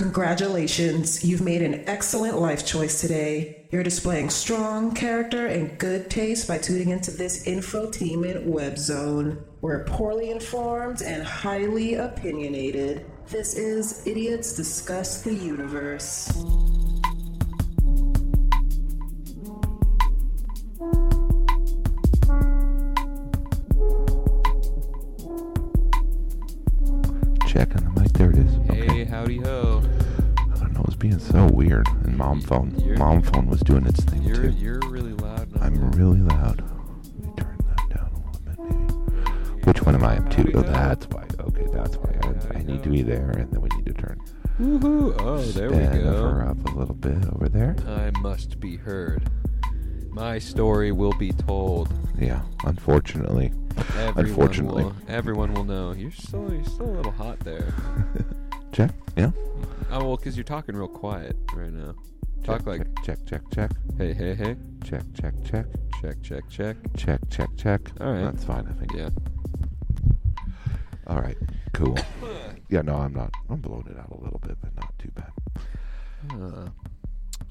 Congratulations, you've made an excellent life choice today. You're displaying strong character and good taste by tuning into this infotainment web zone. We're poorly informed and highly opinionated. This is Idiots Discuss the Universe. Check on the mic. There it is. Hey, Okay. howdy ho. I don't know. It was being so weird. And mom phone. You're- mom phone was doing its thing You're too. you're really loud. and I'm loud. really loud. Let me turn that down a little bit, maybe. Which one am I up to? Oh, that's why. Okay, that's why. I, I need to be there, and then we need to turn Woohoo! Oh, there we Jennifer go. up a little bit over there. I must be heard. My story will be told. Yeah, unfortunately. Everyone Unfortunately. will, everyone will know. You're still you're still a little hot there. Check. Yeah. Oh well, because you're talking real quiet right now. Talk check, like, check, check, check, hey, hey, hey, check, check, check, check, check, check. check, check, check. All right. That's fine. I think. Yeah. All right. Cool. Yeah. No, I'm not. I'm blowing it out a little bit, but not too bad. Uh,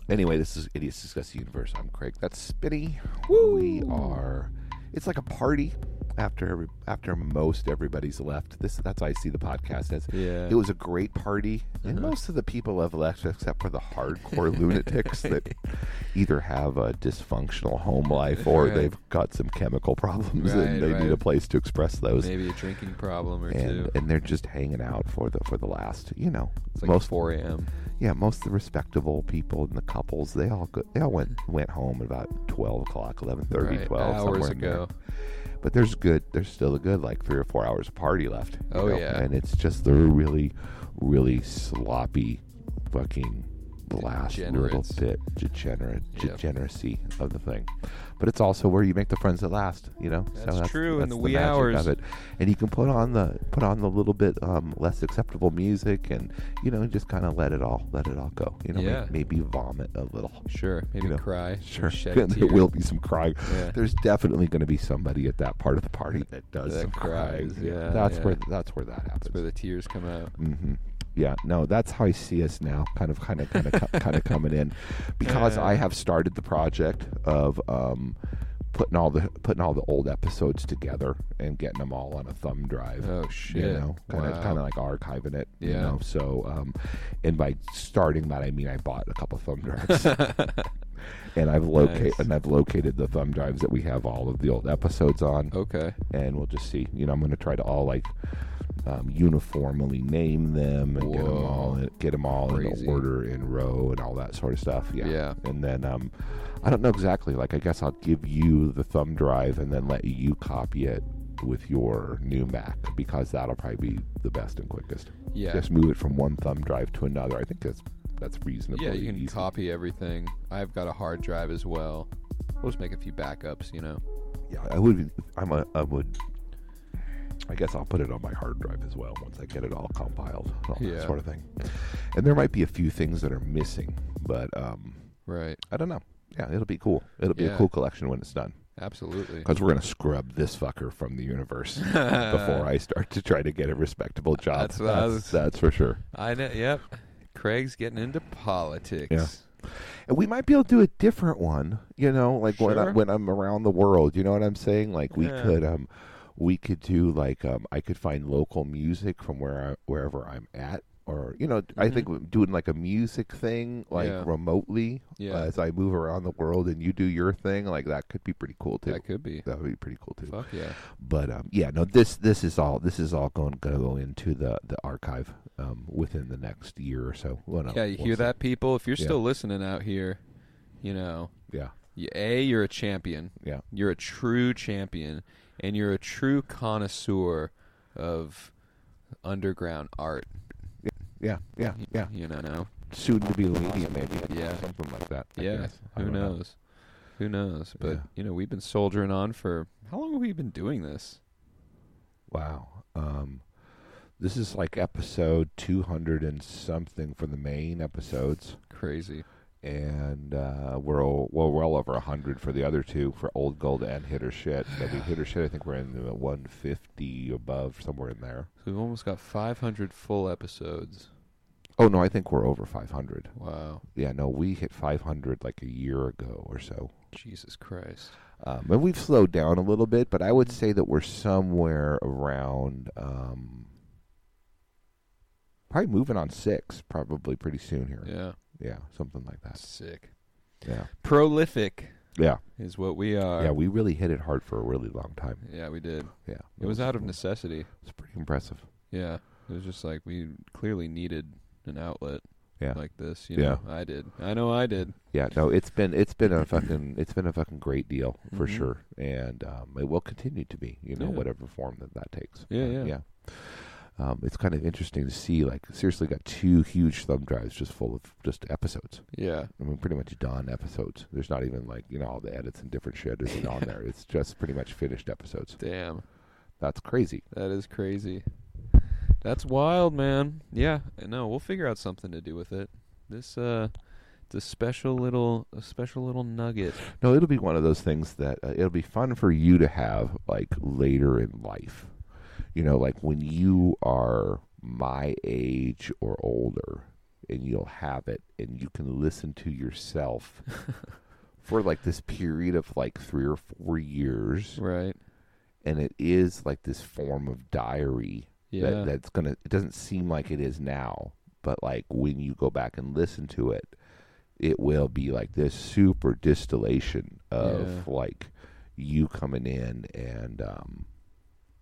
Anyway, this is Idiots Discuss the Universe. I'm Craig. That's Spinny. Woo! We are. It's like a party after every, after most everybody's left. This that's how I see the podcast as. yeah. It was a great party, and Uh-huh. most of the people have left except for the hardcore lunatics that either have a dysfunctional home life or Right. they've got some chemical problems Right, and they need a place to express those. Maybe a drinking problem or And, two. and they're just hanging out for the for the last, you know, It's like most 4 a.m. yeah, most of the respectable people and the couples, they all go, they all went went home at about twelve o'clock, 11, Right, 12, hours somewhere in there. ago. But there's good, there's still a good like three or four hours of party left. Oh, know? yeah. and it's just they're really, really sloppy, fucking last little bit degenerate Yep. degeneracy of the thing. But it's also where you make the friends that last, you know. That's true, in the wee magic hours. of it. And you can put on the put on the little bit um, less acceptable music, and you know, just kind of let it all let it all go. You know, Yeah. maybe vomit a little. Sure. Maybe know, cry. Sure, there will be some crying. Yeah. There's definitely going to be somebody at that part of the party that does That some cries, crying. yeah, that's yeah. where that's where that happens. That's where the tears come out. hmm Yeah, no, that's how I see us now. Kind of, kind of, kind of, kind of coming in, because. I have started the project of um, putting all the putting all the old episodes together and getting them all on a thumb drive. Oh shit! You know, kind of, Wow. kind of like archiving it. You Yeah. know, so um, and by starting that, I mean I bought a couple thumb drives, and I've located Nice. and I've located the thumb drives that we have all of the old episodes on okay. and we'll just see. You know, I'm going to try to all like um, uniformly name them and get them all in, get them all Crazy. in order in row and all that sort of stuff. Yeah. Yeah. And then um, I don't know exactly. Like, I guess I'll give you the thumb drive and then let you copy it with your new Mac because that'll probably be the best and quickest. Yeah. Just move it from one thumb drive to another. I think that's that's reasonable. yeah, you can easy. copy everything. I've got a hard drive as well. We'll just make a few backups, you know. Yeah, I would. I'm a. I would. I guess I'll put it on my hard drive as well once I get it all compiled, all Yeah. that sort of thing. And there might be a few things that are missing, but um, Right. I don't know. Yeah, it'll be cool. It'll be a cool collection when it's done. Absolutely. Because we're gonna scrub this fucker from the universe before I start to try to get a respectable job. That's that's, was- that's for sure. I know. Yep. Craig's getting into politics. Yeah. And we might be able to do a different one, you know, like when I, when I'm around the world. You know what I'm saying? Like we Yeah. could um we could do like um I could find local music from where I, wherever I'm at or you know, I think doing like a music thing like Mm-hmm. Yeah. remotely Yeah. as I move around the world and you do your thing, like that could be pretty cool too. That could be. That would be pretty cool too. Fuck yeah. But um, yeah, no, this this is all this is all going to go into the the archive um, within the next year or so. Well, no, yeah, you we'll hear see. that, people? If you're Yeah. still listening out here, you know, Yeah, A, you're a champion. yeah, You're a true champion, and you're a true connoisseur of underground art. yeah, yeah, yeah. You know, Soon to be medium, maybe. Yeah. something like that. I yeah. guess. Who don't know. knows? Who knows? But Yeah. you know, we've been soldiering on for how long have we been doing this? Wow. Um, this is like episode two hundred and something for the main episodes, Crazy. And uh, we're all, well, well over hundred for the other two for old gold and hitter shit. But we hitter shit, I think we're in the one fifty above somewhere in there. So we've almost got 500 full episodes. Oh no, I think we're over 500. Wow. Yeah, no, we hit 500 like a year ago or so. Jesus Christ. Um, and we've slowed down a little bit, but I would say that we're somewhere around, um, probably moving on six, probably pretty soon here. Yeah. Yeah, something like that. Sick. Yeah, Prolific yeah, is what we are. yeah. We really hit it hard for a really long time. Yeah, we did. Yeah, It was out of necessity. It's pretty impressive. Yeah. It was just like we clearly needed an outlet Yeah, like this. You know, Yeah. I did. I know I did. yeah. No, it's been it's been a fucking it's been a fucking great deal for Mhm. sure, and um, it will continue to be. You know, Yeah. whatever form that that takes. Yeah, Uh, yeah. yeah. Um, it's kind of interesting to see. Like, seriously, got two huge thumb drives just full of just episodes. Yeah. I mean, pretty much done episodes. There's not even like you know all the edits and different shit isn't on there. It's just pretty much finished episodes. Damn. That's crazy. That is crazy. That's wild, man. Yeah, no, we'll figure out something to do with it. This uh it's a special little a special little nugget. No, it'll be one of those things that uh, it'll be fun for you to have like later in life. You know, like when you are my age or older, and you'll have it, and you can listen to yourself for like this period of like three or four years, Right. and it is like this form of diary Yeah. that, that's gonna it doesn't seem like it is now but like when you go back and listen to it it will be like this super distillation of Yeah. like you coming in and um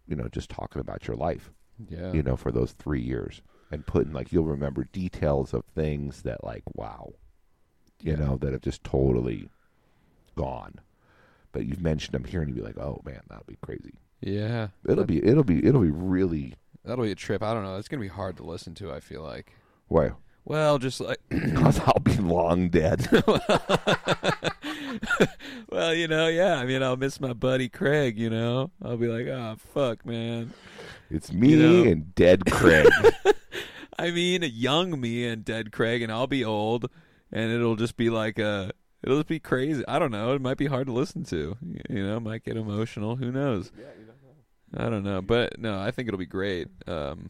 you know just talking about your life yeah. you know for those three years and putting like you'll remember details of things that like wow you Yeah. know that have just totally gone but you've mentioned them here and you'd be like oh man that'll be crazy Yeah. it'll be it'll be it'll be really That'll be a trip. I don't know. It's going to be hard to listen to, I feel like. Why? Well, just like Because I'll be long dead. well, you know, yeah. I mean, I'll miss my buddy Craig. You know, I'll be like, oh fuck, man. It's me You know? and dead Craig. I mean, a young me and dead Craig, and I'll be old, and it'll just be like a. It'll just be crazy. I don't know. It might be hard to listen to. You know, might get emotional. Who knows? I don't know, but no, I think it'll be great. Um,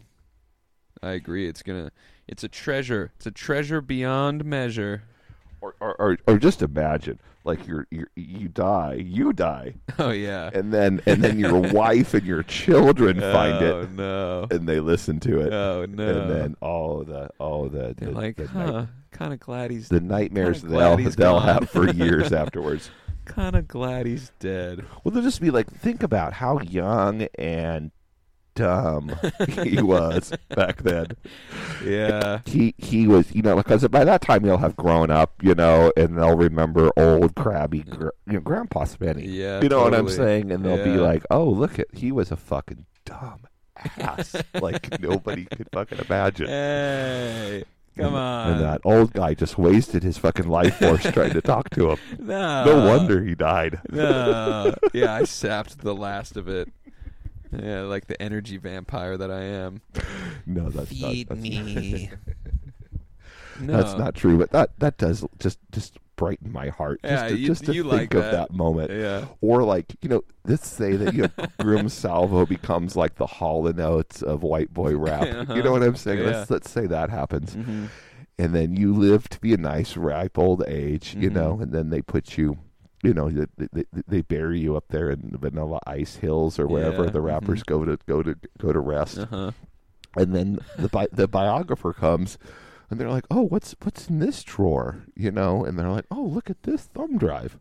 I agree. It's gonna. It's a treasure. It's a treasure beyond measure. Or, or, or, or just imagine, like you're, you're you die, you die, Oh yeah. and then and then your wife and your children find oh, it, no. and they listen to it, Oh no. and then all the all the They're the, like, the, huh? night- kind of glad he's. the nightmares they'll they'll have for years afterwards. Kind of glad he's dead. Well, they'll just be like, think about how young and dumb he was back then. Yeah. he he was you know because by that time he'll have grown up you know and they'll remember old crabby gr- you know grandpa Spenny Yeah. you know what I'm saying and they'll be like oh look at he was a fucking dumb ass like nobody could fucking imagine Hey, come on. and that old guy just wasted his fucking life force trying to talk to him no. no wonder he died No. yeah, I sapped the last of it. Yeah, like the energy vampire that I am. no that's Feed not that's, me. no. that's not true but that that does just just brighten my heart just Yeah, to, you- just to you think like of that. that moment Yeah. Or like, you know, let's say that you know Grim Salvo becomes like the Hall and Oates of white boy rap. Uh-huh. You know what I'm saying? Yeah. Let's let's say that happens. hmm And then you live to be a nice ripe old age, you Mhm. know, and then they put you you know, they, they, they bury you up there in the Vanilla Ice Hills or wherever Yeah, the rappers go to go to go to rest. Uh huh. And then the bi- the biographer comes and they're like, "Oh, what's what's in this drawer?" You know, and they're like, "Oh, look at this thumb drive."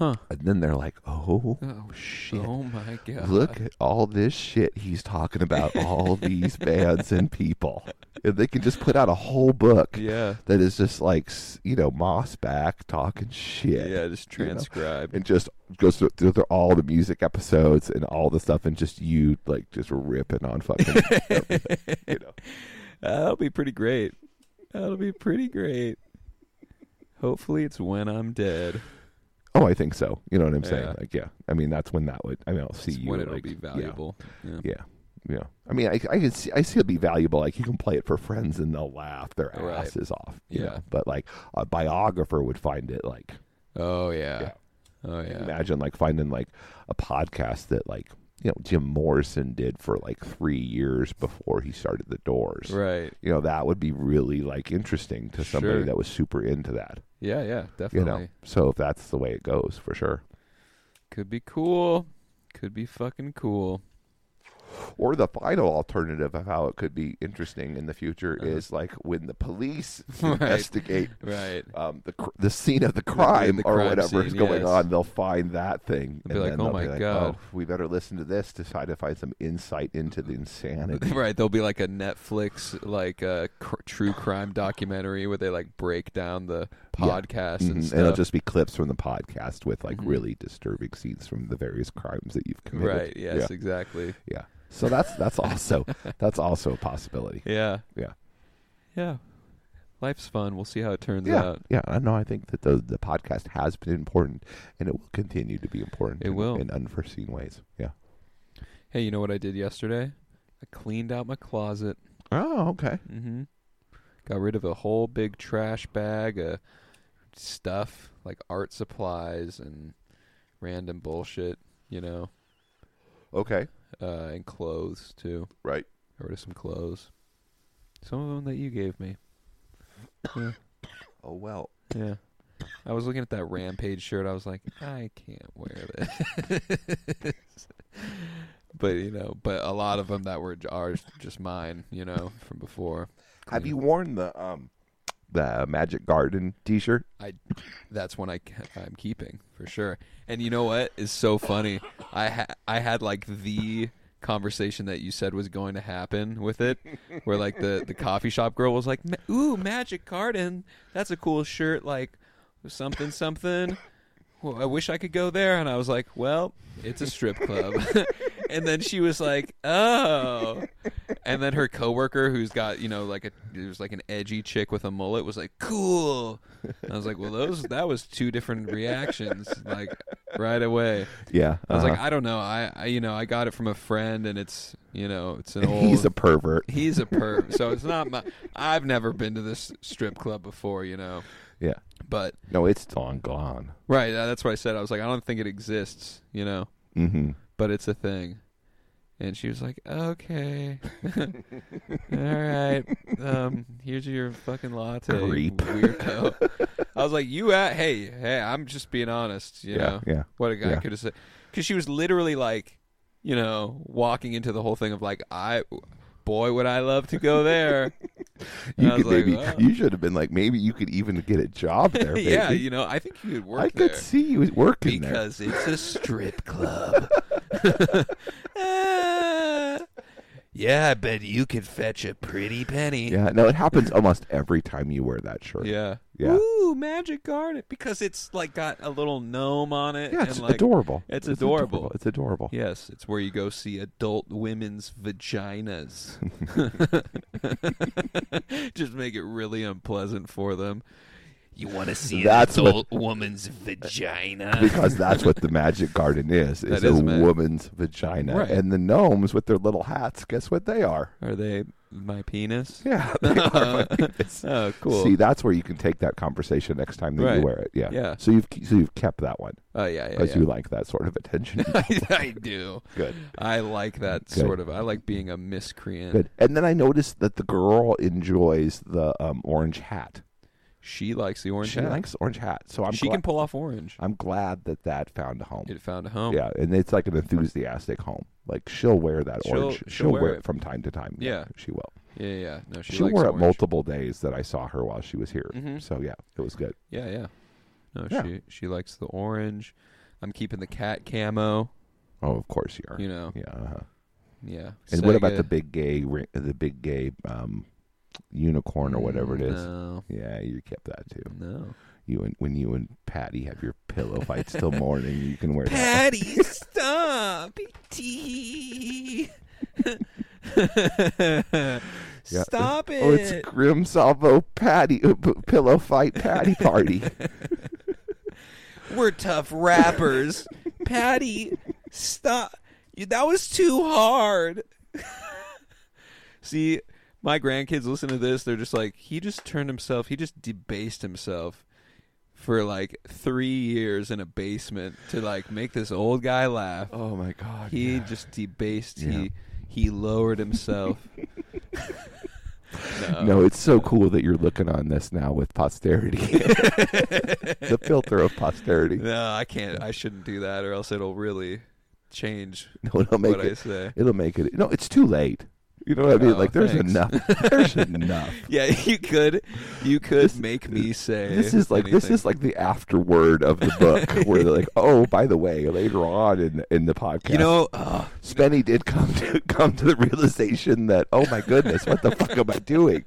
Huh. And then they're like, "Oh, Oh shit." Oh my god. Look at all this shit he's talking about, all these bands and people. And they can just put out a whole book Yeah. that is just like, you know, Moss back talking shit. Yeah. Just you know? transcribe. And just goes through, through all the music episodes and all the stuff, and just you, like, just ripping on fucking, you know. That'll be pretty great. That'll be pretty great. Hopefully, it's when I'm dead. Oh, I think so. You know what I'm saying? Yeah. Like, yeah. I mean, that's when that would, I mean, I'll see It's you. when it'll like, be valuable. Yeah. Yeah. Yeah. I mean, I, I can see, I see it'll be valuable. Like you can play it for friends and they'll laugh their Right. asses off. Yeah. Know? But like a biographer would find it like, Oh yeah. Yeah. Oh yeah. imagine like finding like a podcast that like you know Jim Morrison did for like three years before he started the Doors. Right. You know that would be really like interesting to somebody Sure. that was super into that. Yeah, yeah, You definitely. know, so if that's the way it goes, for sure. Could be cool. Could be fucking cool. Or the final alternative of how it could be interesting in the future Uh-huh. is like when the police Right. investigate Right. um, the cr- the scene of the crime the or crime whatever is going yes. on, they'll find that thing. They'll be like, then "Oh they'll my be like, God." oh, we better listen to this to try to find some insight into the insanity. right. There'll be like a Netflix like uh, cr- true crime documentary where they like break down the Yeah. podcast and Mhm. stuff. it'll just be clips from the podcast with like Mhm. really disturbing scenes from the various crimes that you've committed. right. Yes. Yeah. Exactly. Yeah. So that's that's also that's also a possibility. Yeah. Yeah. Yeah. Life's fun. We'll see how it turns Yeah, out. yeah. I know. I think that the the podcast has been important, and it will continue to be important. It in, will. in unforeseen ways. Yeah. Hey, you know what I did yesterday? I cleaned out my closet. Oh, okay. Mm-hmm. Got rid of a whole big trash bag of stuff like art supplies and random bullshit, you know, Okay. uh, and clothes too. Right. Rid of some clothes. Some of them that you gave me. Yeah. Oh well. Yeah. I was looking at that Rampage shirt. I was like, I can't wear this. but you know, but a lot of them that were ours, just mine, you know, from before. Have Clean. you worn the um the uh, Magic Garden T-shirt? I, that's one I I'm keeping for sure. And you know what is so funny? I ha- I had like the conversation that you said was going to happen with it, where like the the coffee shop girl was like, "Ooh, Magic Garden, that's a cool shirt." Like something something. Well, I wish I could go there, and I was like, "Well, it's a strip club." and then she was like, "Oh," and then her coworker, who's got you know like a there's like an edgy chick with a mullet, was like, "Cool." And I was like, "Well, those that was two different reactions, like right away." Yeah. I was like, uh-huh. "I don't know, I, I you know I got it from a friend, and it's you know it's an old." he's a pervert. He's a perv, so it's not my. I've never been to this strip club before, you know. Yeah. But No, it's long gone. right, that's what I said. I was like, I don't think it exists, you know, Mm-hmm. But it's a thing. And she was like, "Okay, all right. Um, here's your fucking latte, Creep. weirdo." I was like, "You at? Hey, hey, I'm just being honest. You Yeah. know Yeah. what a guy Yeah. could have said." Because she was literally like, you know, walking into the whole thing of like, "I, boy, would I love to go there." You could like, maybe. "Well." You should have been like, maybe you could even get a job there. Baby. yeah, you know, I think you could work I there could see you working there. because it's a strip club. Ah. Yeah, I bet you could fetch a pretty penny. Yeah. No, it happens almost every time you wear that shirt. Yeah. Yeah. Ooh, Magic Garden because it's like got a little gnome on it. Yeah, and it's like, adorable. it's adorable. It's adorable. Yes, it's where you go see adult women's vaginas. Just make it really unpleasant for them. You want to see That's an what- adult woman's vagina? because that's what the magic garden is. It's a woman's vagina. Right. And the gnomes with their little hats, guess what they are? Are they my penis? Yeah, they are my penis. Oh, cool. See, that's where you can take that conversation next time that Right. you wear it. Yeah. Yeah. So you've so you've kept that one oh yeah, yeah, because yeah. you like that sort of attention. I, I do. Good. I like that Good. sort of. I like being a miscreant. Good. And then I noticed that the girl enjoys the um, orange hat. She likes the orange she hat. likes orange hat. So I'm she gla- can pull off orange. I'm glad that that found a home. It found a home. Yeah, and it's like an enthusiastic home. Like she'll wear that She'll- orange. she'll wear it. from time to time. Yeah. she will. yeah, yeah. No, she She likes wear it orange. multiple days that I saw her while she was here. Mhm. So yeah, it was good. Yeah, yeah. No, Yeah. she she likes the orange. I'm keeping the cat camo. Oh, of course you are. You know. Yeah. Uh-huh. Yeah. And what about Sega- the big gay, ri- the big gay um, unicorn or whatever it is? No. Yeah, you kept that too. No. You and when you and Patty have your pillow fights till morning, you can wear that. Patty, stop. Tea. Yeah. Stop it. Oh, it's Grim Salvo Patty uh, p- pillow fight Patty party. We're tough rappers. Patty, stop. You, that was too hard. See, my grandkids listen to this. They're just like, he just turned himself, he just debased himself for like three years in a basement to like make this old guy laugh. Oh my god. He yeah. just debased. Yeah. He he lowered himself. no. No, it's so cool that you're looking on this now with posterity. the filter of posterity. No, I can't. I shouldn't do that, or else it'll really change No, it'll make what I it. say. It'll make it. No, it's too late. You know what I mean? Oh, like there's thanks. enough. There's enough. Yeah, you could, you could This- make me say. This is like this is like the afterword of the book, where they're like, "Oh, by the way, later on in in the podcast, You know, uh, Spenny did come to come to the realization that, oh my goodness, what the fuck am I doing?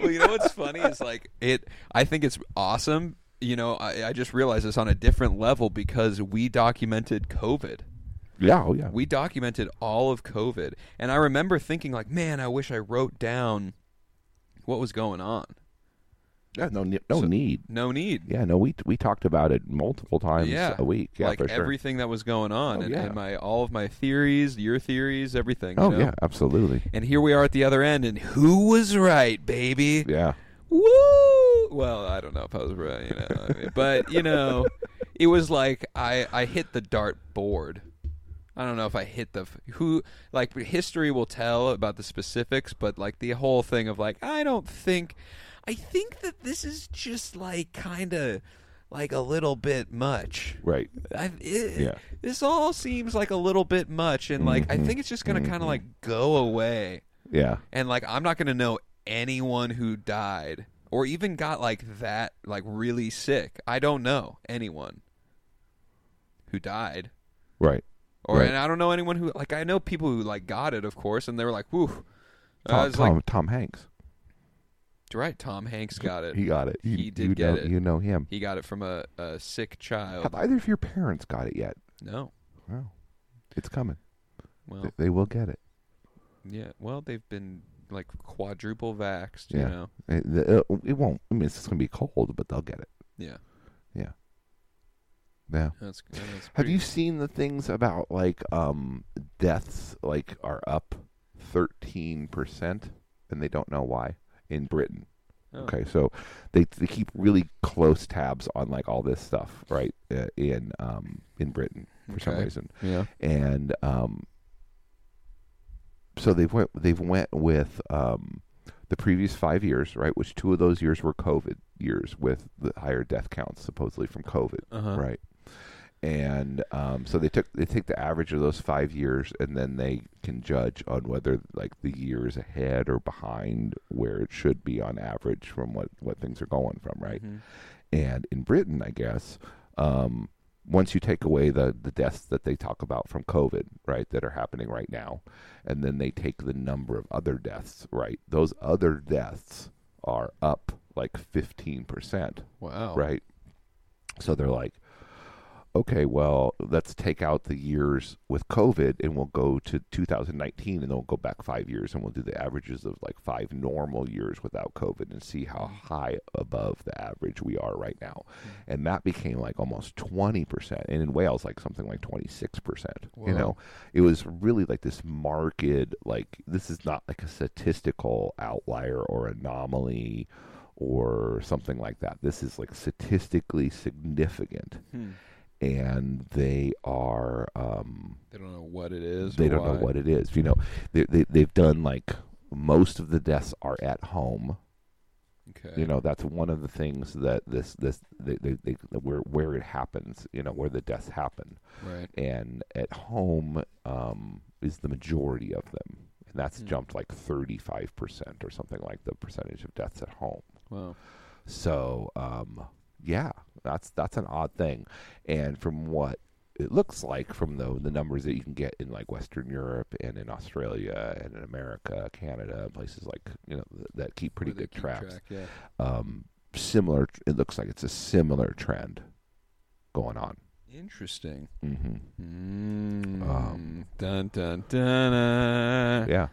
well, you know what's funny is like it. I think it's awesome. You know, I, I just realized this on a different level because we documented COVID. Yeah, oh yeah, We documented all of COVID, and I remember thinking like, man, I wish I wrote down what was going on. yeah, no, no So- need. No need. Yeah, no, we we talked about it multiple times Yeah. a week. Yeah, like for sure. everything that was going on, Oh, and, yeah. and my all of my theories, your theories, everything. Oh, you oh know? yeah, absolutely. And here we are at the other end, and who was right, baby? Yeah, Woo! Well, I don't know if I was right, you know, I mean, but you know, it was like I I hit the dart board. I don't know if I hit the who like history will tell about the specifics, but like the whole thing of like I don't think I think that this is just like kind of like a little bit much. right. I, it, Yeah. This all seems like a little bit much, and like I Mhm. think it's just gonna kind of like go away Yeah, and like I'm not gonna know anyone who died or even got like that like really sick. I don't know anyone who died, right. Or Right. and I don't know anyone who like I know people who like got it, of course, and they were like, "Whew." Uh, I Tom, was Tom, like, Tom Hanks. right, Tom Hanks got it. He got it. You, He did you get know, it. You know him. He got it from a, a sick child. Have either of your parents got it yet? No, No, it's coming. well, They, they will get it. yeah, well, they've been like quadruple vaxxed, you Yeah. know. It, it, uh, it won't. I mean, it's going to be cold, but they'll get it. Yeah, Yeah. that's. that's Have you seen the things about like um deaths like are up thirteen percent and they don't know why in Britain? oh, Okay, so they they keep really close tabs on like all this stuff, right? Uh, in um in Britain for some reason, Yeah. and um so they've went they've went with um the previous five years, right? Which two of those years were COVID years with the higher death counts supposedly from COVID Uh huh. right? And um, so they took they take the average of those five years, and then they can judge on whether like the year is ahead or behind where it should be on average from what what things are going from, right? Mhm. And in Britain, I guess, um, once you take away the the deaths that they talk about from COVID, right, that are happening right now, and then they take the number of other deaths, right? Those other deaths are up like fifteen percent Wow. right? So they're like, okay, well, let's take out the years with COVID and we'll go to 2019 and then we'll go back five years and we'll do the averages of like five normal years without COVID and see how high above the average we are right now. And that became like almost 20%. And in Wales, like something like 26%. You know, it was really like this marked, like, this is not like a statistical outlier or anomaly or something like that. This is like statistically significant, Hmm. And they are um, They don't know what it is. they don't know what it is. You know, they, they they've done like most of the deaths are at home. Okay. You know, that's one of the things that this this they, they, they where where it happens. You know, where the deaths happen, Right. and at home um, is the majority of them, and that's Hmm. jumped like thirty five percent or something like the percentage of deaths at home. Wow. So, um, yeah, that's that's an odd thing, and from what it looks like from the the numbers that you can get in like Western Europe and in Australia and in America, Canada, places like you know th- that keep pretty good keep tracks. track, yeah. Um, similar, it looks like it's a similar trend going on. Interesting. hmm Mm. Um, dun dun dun. uh, Yeah,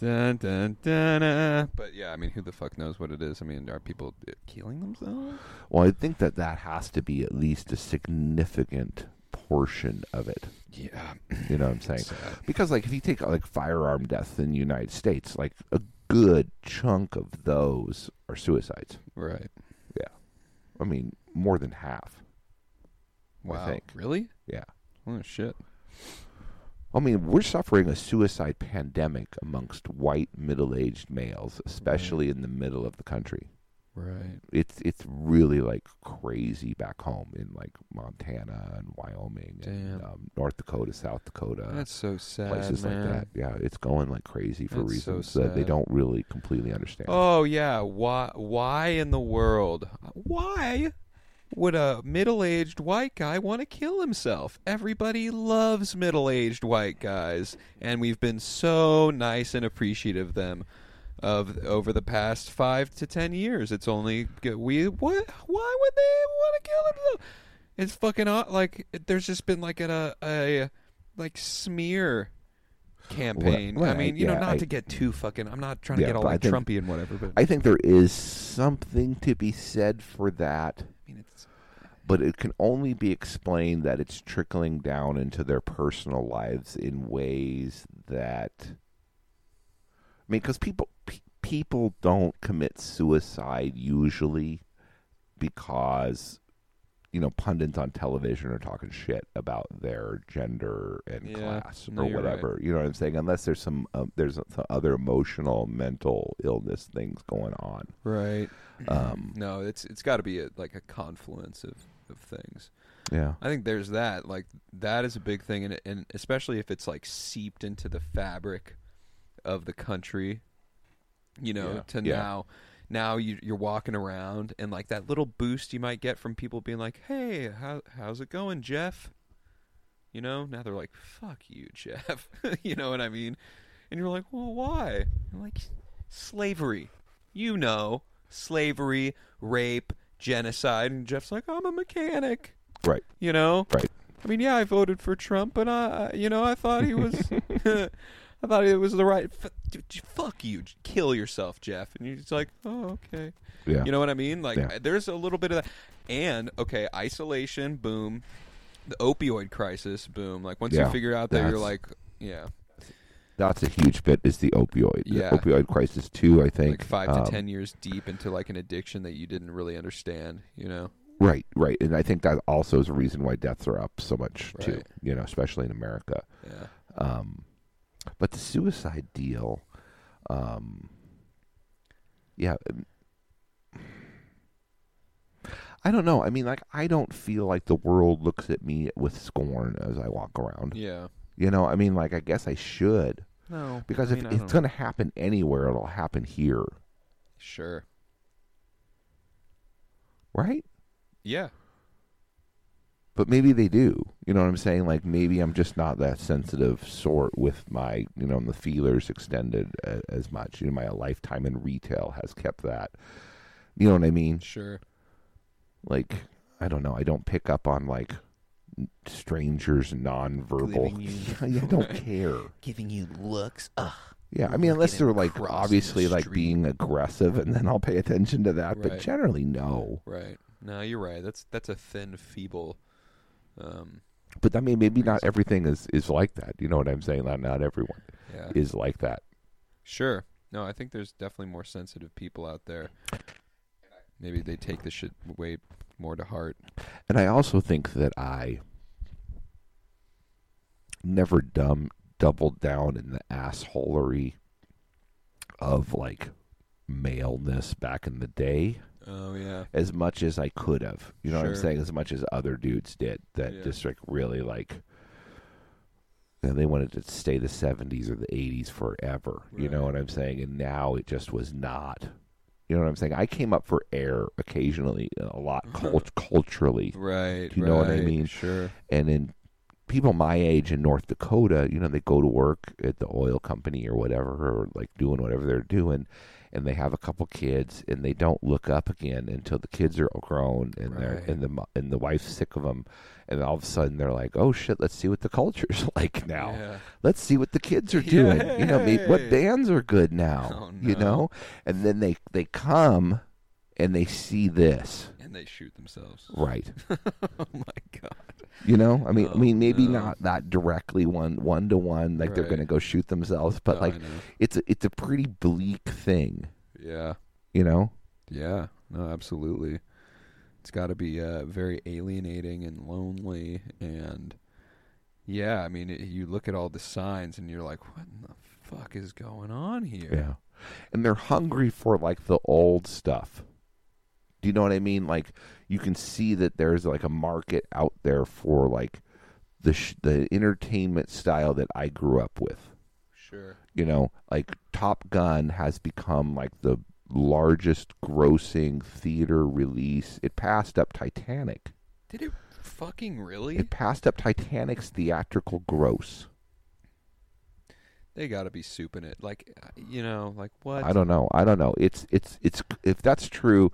Dun, dun, dun, uh. But yeah, I mean, who the fuck knows what it is? I mean, are people uh, killing themselves? well, I think that that has to be at least a significant portion of it. Yeah. You know what I'm saying? Sad. Because like if you take like firearm deaths in the United States, like a good chunk of those are suicides. Right. Yeah. I mean, more than half. Wow. I think. Really? Yeah. Oh shit. I mean, we're suffering a suicide pandemic amongst white middle-aged males, especially in the middle of the country. Right. It's it's really like crazy back home in like Montana and Wyoming and um, North Dakota, South Dakota, That's so sad, places man. like that. Yeah, it's going like crazy for That's so reasons that they don't really completely understand. Oh yeah, why why in the world? Why would a middle-aged white guy want to kill himself? Everybody loves middle-aged white guys, and we've been so nice and appreciative of them of over the past 5 to 10 years. It's only we what why would they want to kill themselves? It's fucking like there's just been like a a like smear campaign. Right, I mean, you know, not I- to get too fucking. I'm not trying to get all like think- Trumpy and whatever, but I think there is something to be said for that. Mean, it's but it can only be explained that it's trickling down into their personal lives in ways that I mean cuz people pe- people don't commit suicide usually because you know pundits on television are talking shit about their gender and Yeah. class No, or you're right. whatever you know what i'm saying unless there's some um, there's some other emotional mental illness things going on right. um No, it's it's got to be a, like a confluence of of things. yeah I think there's that. Like that is a big thing, and and especially if it's like seeped into the fabric of the country. You know, Yeah. to Yeah. now. Now you, you're walking around, and like that little boost you might get from people being like, "Hey, how how's it going, Jeff?" You know. Now they're like, "Fuck you, Jeff." you know what I mean? And you're like, "Well, why?" I'm like, "Slavery." You know, slavery, rape, genocide, and Jeff's like, "I'm a mechanic." right You know, right I mean, yeah, I voted for Trump, but I, I- you know, I thought he was, I thought it was the right. F- fuck you, kill yourself, Jeff. And you're just like, oh, okay. yeah You know what I mean? Like, Yeah. there's a little bit of that. And okay, isolation, boom. The opioid crisis, boom. Like once Yeah, you figure out that you're like, yeah, That's a huge bit. Is the opioid? Yeah. The opioid crisis too. I think like five to Um, ten years deep into like an addiction that you didn't really understand. You know? Right, right, and I think that also is a reason why deaths are up so much too. You know, especially in America. Yeah. Um, but the suicide deal, um, yeah. um, I don't know. I mean, like, I don't feel like the world looks at me with scorn as I walk around. Yeah. You know, I mean, like, I guess I should No. because I if mean, I it's going to happen anywhere, it'll happen here, Sure. right? Yeah. But maybe they do. You know what I'm saying? Like maybe I'm just not that sensitive sort with my, you know, the feelers extended a, as much. You know, my lifetime in retail has kept that. You know what I mean? Sure. Like I don't know. I don't pick up on like strangers nonverbal. You- I don't care. giving you looks. Ugh. Yeah, I mean, unless they're like across the obviously like being aggressive, and then I'll pay attention to that. But generally, no. Right. No, you're right. That's that's a thin, feeble. Um. But I mean, maybe not everything is is like that. You know what I'm saying? Not not everyone Yeah. is like that. Sure. No, I think there's definitely more sensitive people out there. Maybe they take this shit way more to heart. And I also think that I never dumb doubled down in the assholery of like maleness back in the day Oh yeah. as much as I could have. You know what I'm saying? As much as other dudes did that Yeah. just like really like and they wanted to stay the 70s or the 80s forever. You know what I'm saying? And now it just was not. You know what I'm saying? I came up for air occasionally, uh, a lot cult- culturally. Right. Do you know what I mean? Sure. and in people my age in North Dakota, you know, they go to work at the oil company or whatever, or like doing whatever they're doing, and they have a couple kids, and they don't look up again until the kids are grown, and they're and the and the wife's sick of them, and all of a sudden they're like, oh shit, let's see what the culture's like now. Yeah. Let's see what the kids are doing. You know, maybe, what bands are good now. Oh, You know, and then they they come, and they see this. And they shoot themselves. Right. oh my god. You know, I mean, I Oh, mean, maybe no. not that directly one one to one, like they're going to go shoot themselves, but No, like it's a, it's a pretty bleak thing, Yeah. you know. Yeah. No, absolutely. It's got to be uh, very alienating and lonely, and yeah, I mean, it, you look at all the signs and you're like, what in the fuck is going on here? Yeah. And they're hungry for like the old stuff. Do you know what I mean? Like you can see that there's like a market out there for like the sh- the entertainment style that I grew up with. Sure. You know, like Top Gun has become like the largest grossing theater release. It passed up Titanic. Did it fucking really? It passed up Titanic's theatrical gross. they got to be souping it. Like, uh, you know, like what? I don't know. I don't know. It's it's it's if that's true.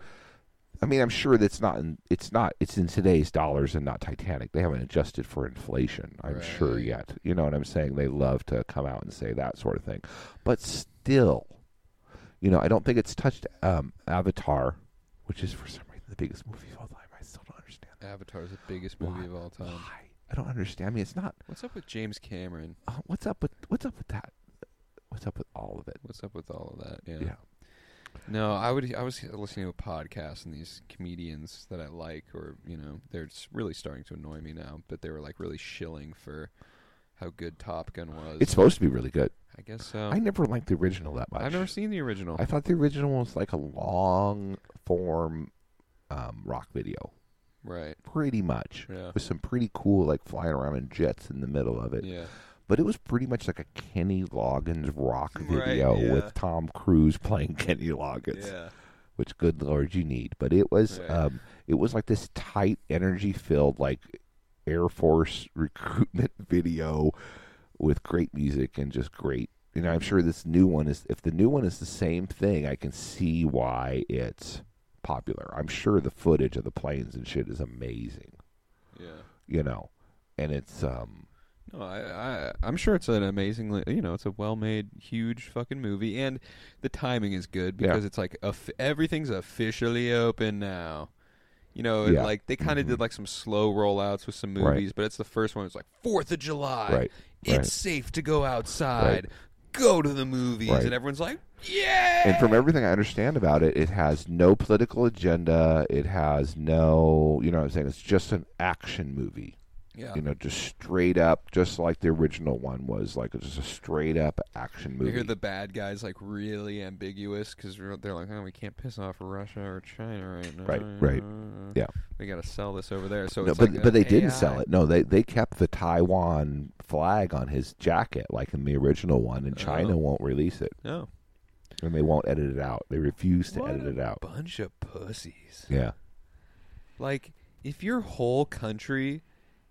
I mean, I'm sure that's not. In, it's not. It's in today's dollars and not Titanic. They haven't adjusted for inflation. I'm sure yet. You know what I'm saying? They love to come out and say that sort of thing, but still, you know, I don't think it's touched um, Avatar, which is for some reason the biggest movie of all time. I still don't understand. Avatar is the biggest movie Why? of all time. Why? I don't understand. I mean, it's not. What's up with James Cameron? Uh, what's up with what's up with that? What's up with all of it? What's up with all of that? Yeah. Yeah. No, I would. I was listening to a podcast, and these comedians that I like, or you know, they're really starting to annoy me now. But they were like really shilling for how good Top Gun was. It's supposed to be really good. I guess so. I never liked the original that much. I've never seen the original. I thought the original was like a long form um, rock video, right. pretty much, Yeah. with some pretty cool like flying around in jets in the middle of it. Yeah. But it was pretty much like a Kenny Loggins rock Right, video yeah. with Tom Cruise playing Kenny Loggins, Yeah. which good lord you need. But it was Right. um, it was like this tight, energy filled like Air Force recruitment video with great music and just great. You know, I'm sure this new one is. If the new one is the same thing, I can see why it's popular. I'm sure the footage of the planes and shit is amazing. Yeah. You know, and it's um No, I, I, I'm sure it's an amazingly, you know, it's a well-made, huge fucking movie, and the timing is good Yeah. because it's like everything's officially open now. You know, Yeah. like they kind of Mhm. did like some slow rollouts with some Right. movies, but it's the first one. It's like Fourth of July. right. It's right. safe to go outside. Go to the movies, Right. and everyone's like, "Yeah!" And from everything I understand about it, it has no political agenda. It has no, you know what I'm saying? It's just an action movie. Yeah, You know, just straight up, just like the original one was, like just a straight up action you movie. hear the bad guys like really ambiguous because they're like, "Oh, we can't piss off Russia or China right now." Right, right. Yeah. we got to sell this over there. So no, it's but like but they didn't sell it. No, they they kept the Taiwan flag on his jacket, like in the original one, and China Oh. won't release it, No, and they won't edit it out. They refuse to What edit it out. bunch of pussies. Yeah, Like, if your whole country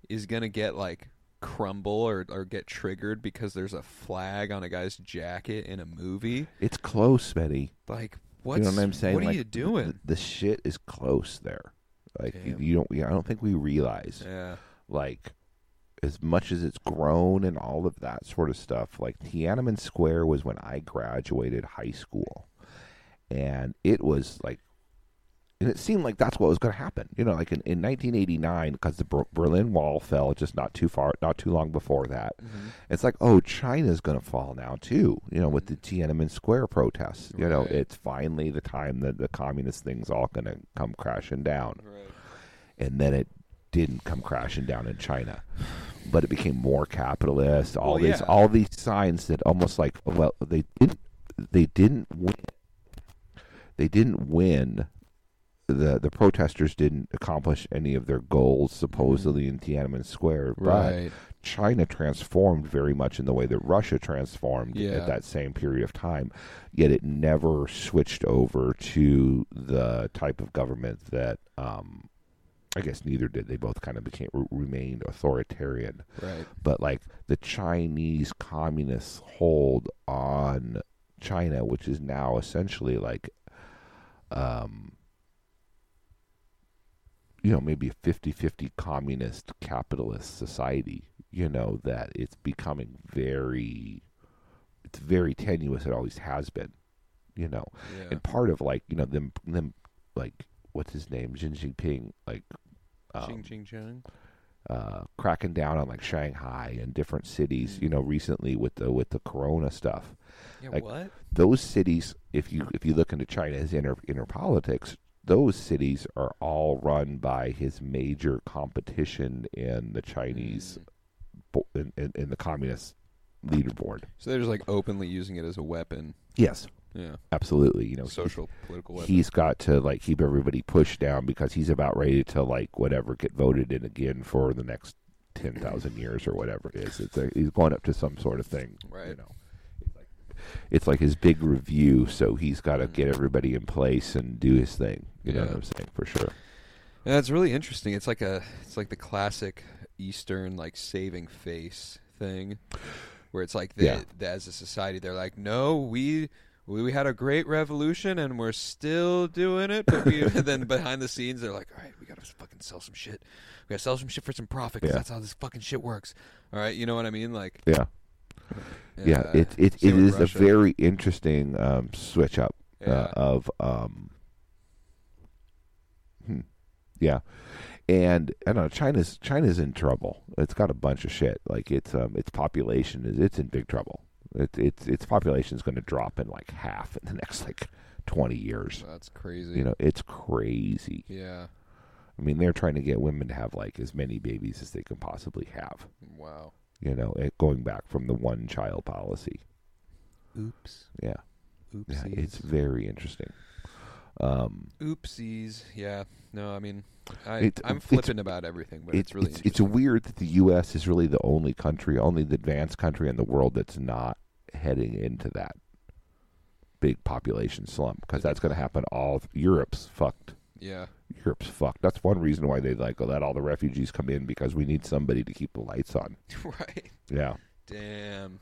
is gonna get like crumble or or get triggered because there's a flag on a guy's jacket in a movie, it's close, Betty. like, what's you know what I'm saying? What are Like, you doing? The, the shit is close there. Like you, you don't. I don't think we realize. yeah, like as much as it's grown and all of that sort of stuff like Tiananmen Square was when I graduated high school and it was like and it seemed like that's what was going to happen you know like in, in 1989 because the Ber- Berlin Wall fell just not too far not too long before that mm-hmm. it's like oh China's going to fall now too you know with the mm-hmm. Tiananmen Square protests you know it's finally the time that the communist thing's all going to come crashing down right. and then it didn't come crashing down in China, but it became more capitalist. All Well, these, yeah. all these signs that almost like, well, they didn't, they didn't win. They didn't win. The The protesters didn't accomplish any of their goals, supposedly in Tiananmen Square. But China transformed very much in the way that Russia transformed Yeah. at that same period of time. Yet it never switched over to the type of government that. Um, I guess neither did. They both kind of became remained authoritarian. Right. But like the Chinese communists hold on China, which is now essentially like, um, you know, maybe a 50-50 communist capitalist society. You know that it's becoming very, it's very tenuous. It always has been. You know, Yeah. and part of like you know them them like what's his name Xi Jinping like um, ching chong. uh, cracking down on like Shanghai and different cities. Mm. You know, recently with the with the Corona stuff, Yeah. like- what? those cities, if you if you look into China's inner inner politics, those cities are all run by his major competition in the Chinese mm. bo- in, in, in the communist leaderboard. So they're just like openly using it as a weapon. Yes, Yeah. absolutely. You know, he- Social political weapon. he's got to like keep everybody pushed down because he's about ready to like whatever get voted in again for the next ten thousand years or whatever it is. It's a, he's going up to some sort of thing, You Right. know, it's like his big review, so he's got to Mm. get everybody in place and do his thing. You know what I'm saying for sure. Yeah, it's really interesting. It's like a it's like the classic Eastern like saving face thing, where it's like they, Yeah. they- as a society they're like, no, we we, we had a great revolution and we're still doing it, but we then behind the scenes they're like, all right, we gotta fucking sell some shit. We gotta sell some shit for some profit 'cause Yeah. that's how this fucking shit works. All right, you know what I mean? Like, Yeah, yeah. uh, It it it is Russia. a very interesting um, switch up yeah. uh, of um, hmm, yeah, and I don't know China's China's in trouble. It's got a bunch of shit. Like its um its population is it's in big trouble. It, its its population is going to drop in like half in the next like twenty years. that's crazy. You know, it's crazy. yeah. I mean, they're trying to get women to have like as many babies as they can possibly have. Wow. You know, it, going back from the one child policy. Oops. Yeah, Oopsies. yeah, it's very interesting. Um, Oopsies. Yeah. No, I mean, I, it's- flippant about everything, but it's, it's really it's, it's weird that the U.S. is really the only country, only the advanced country in the world that's not heading into that big population slump because that's going to happen. All Europe's fucked. yeah. Europe's fucked. That's one reason why they like let all the refugees come in because we need somebody to keep the lights on. right. Yeah, Damn.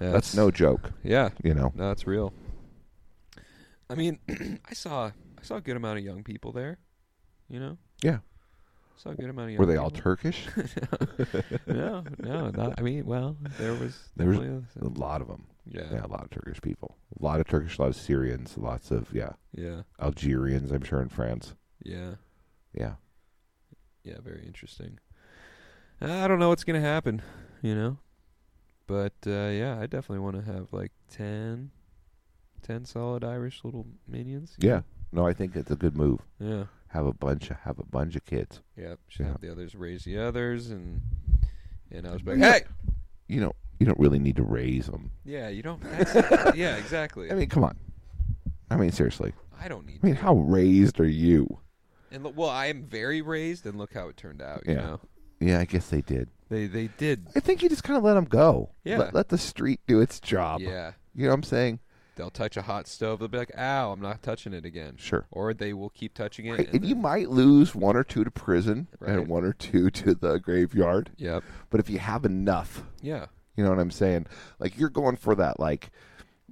Yeah, that's no joke. Yeah. You know. No, that's real. I mean, I saw I saw a good amount of young people there. You know. Yeah. Saw a good amount of young. Were they all. Turkish? no, no, not. I mean, well, there was. There was a lot of them. Yeah. Yeah, a lot of Turkish people. A lot of Turkish, a lot of Syrians, lots of yeah, Yeah. Algerians. I'm sure in France. Yeah. Yeah. Yeah. Very interesting. I don't know what's gonna happen. You know. But uh, yeah, I definitely want to have like 10, 10 solid Irish little minions. Yeah. No, I think it's a good move. Yeah. Have a bunch of have a bunch of kids. Yeah, should Yeah. have the others raise the others, and and I was like, hey, You know, you don't really need to raise them. yeah, you don't. Yeah, exactly. I mean, come on. I mean, seriously. I don't need. I mean, to. how raised are you? And look, well, I am very raised, and look how it turned out. You Yeah. know, Yeah, I guess they did. they they did. I think you just kind of let them go. Yeah. Let, let the street do its job. Yeah, You know what I'm saying? They'll touch a hot stove. They'll be like, "Ow, I'm not touching it again." Sure. Or they will keep touching it. Right, and And you might lose one or two to prison Right. and one or two to the graveyard. Yep. But if you have enough, Yeah. you know what I'm saying? Like you're going for that like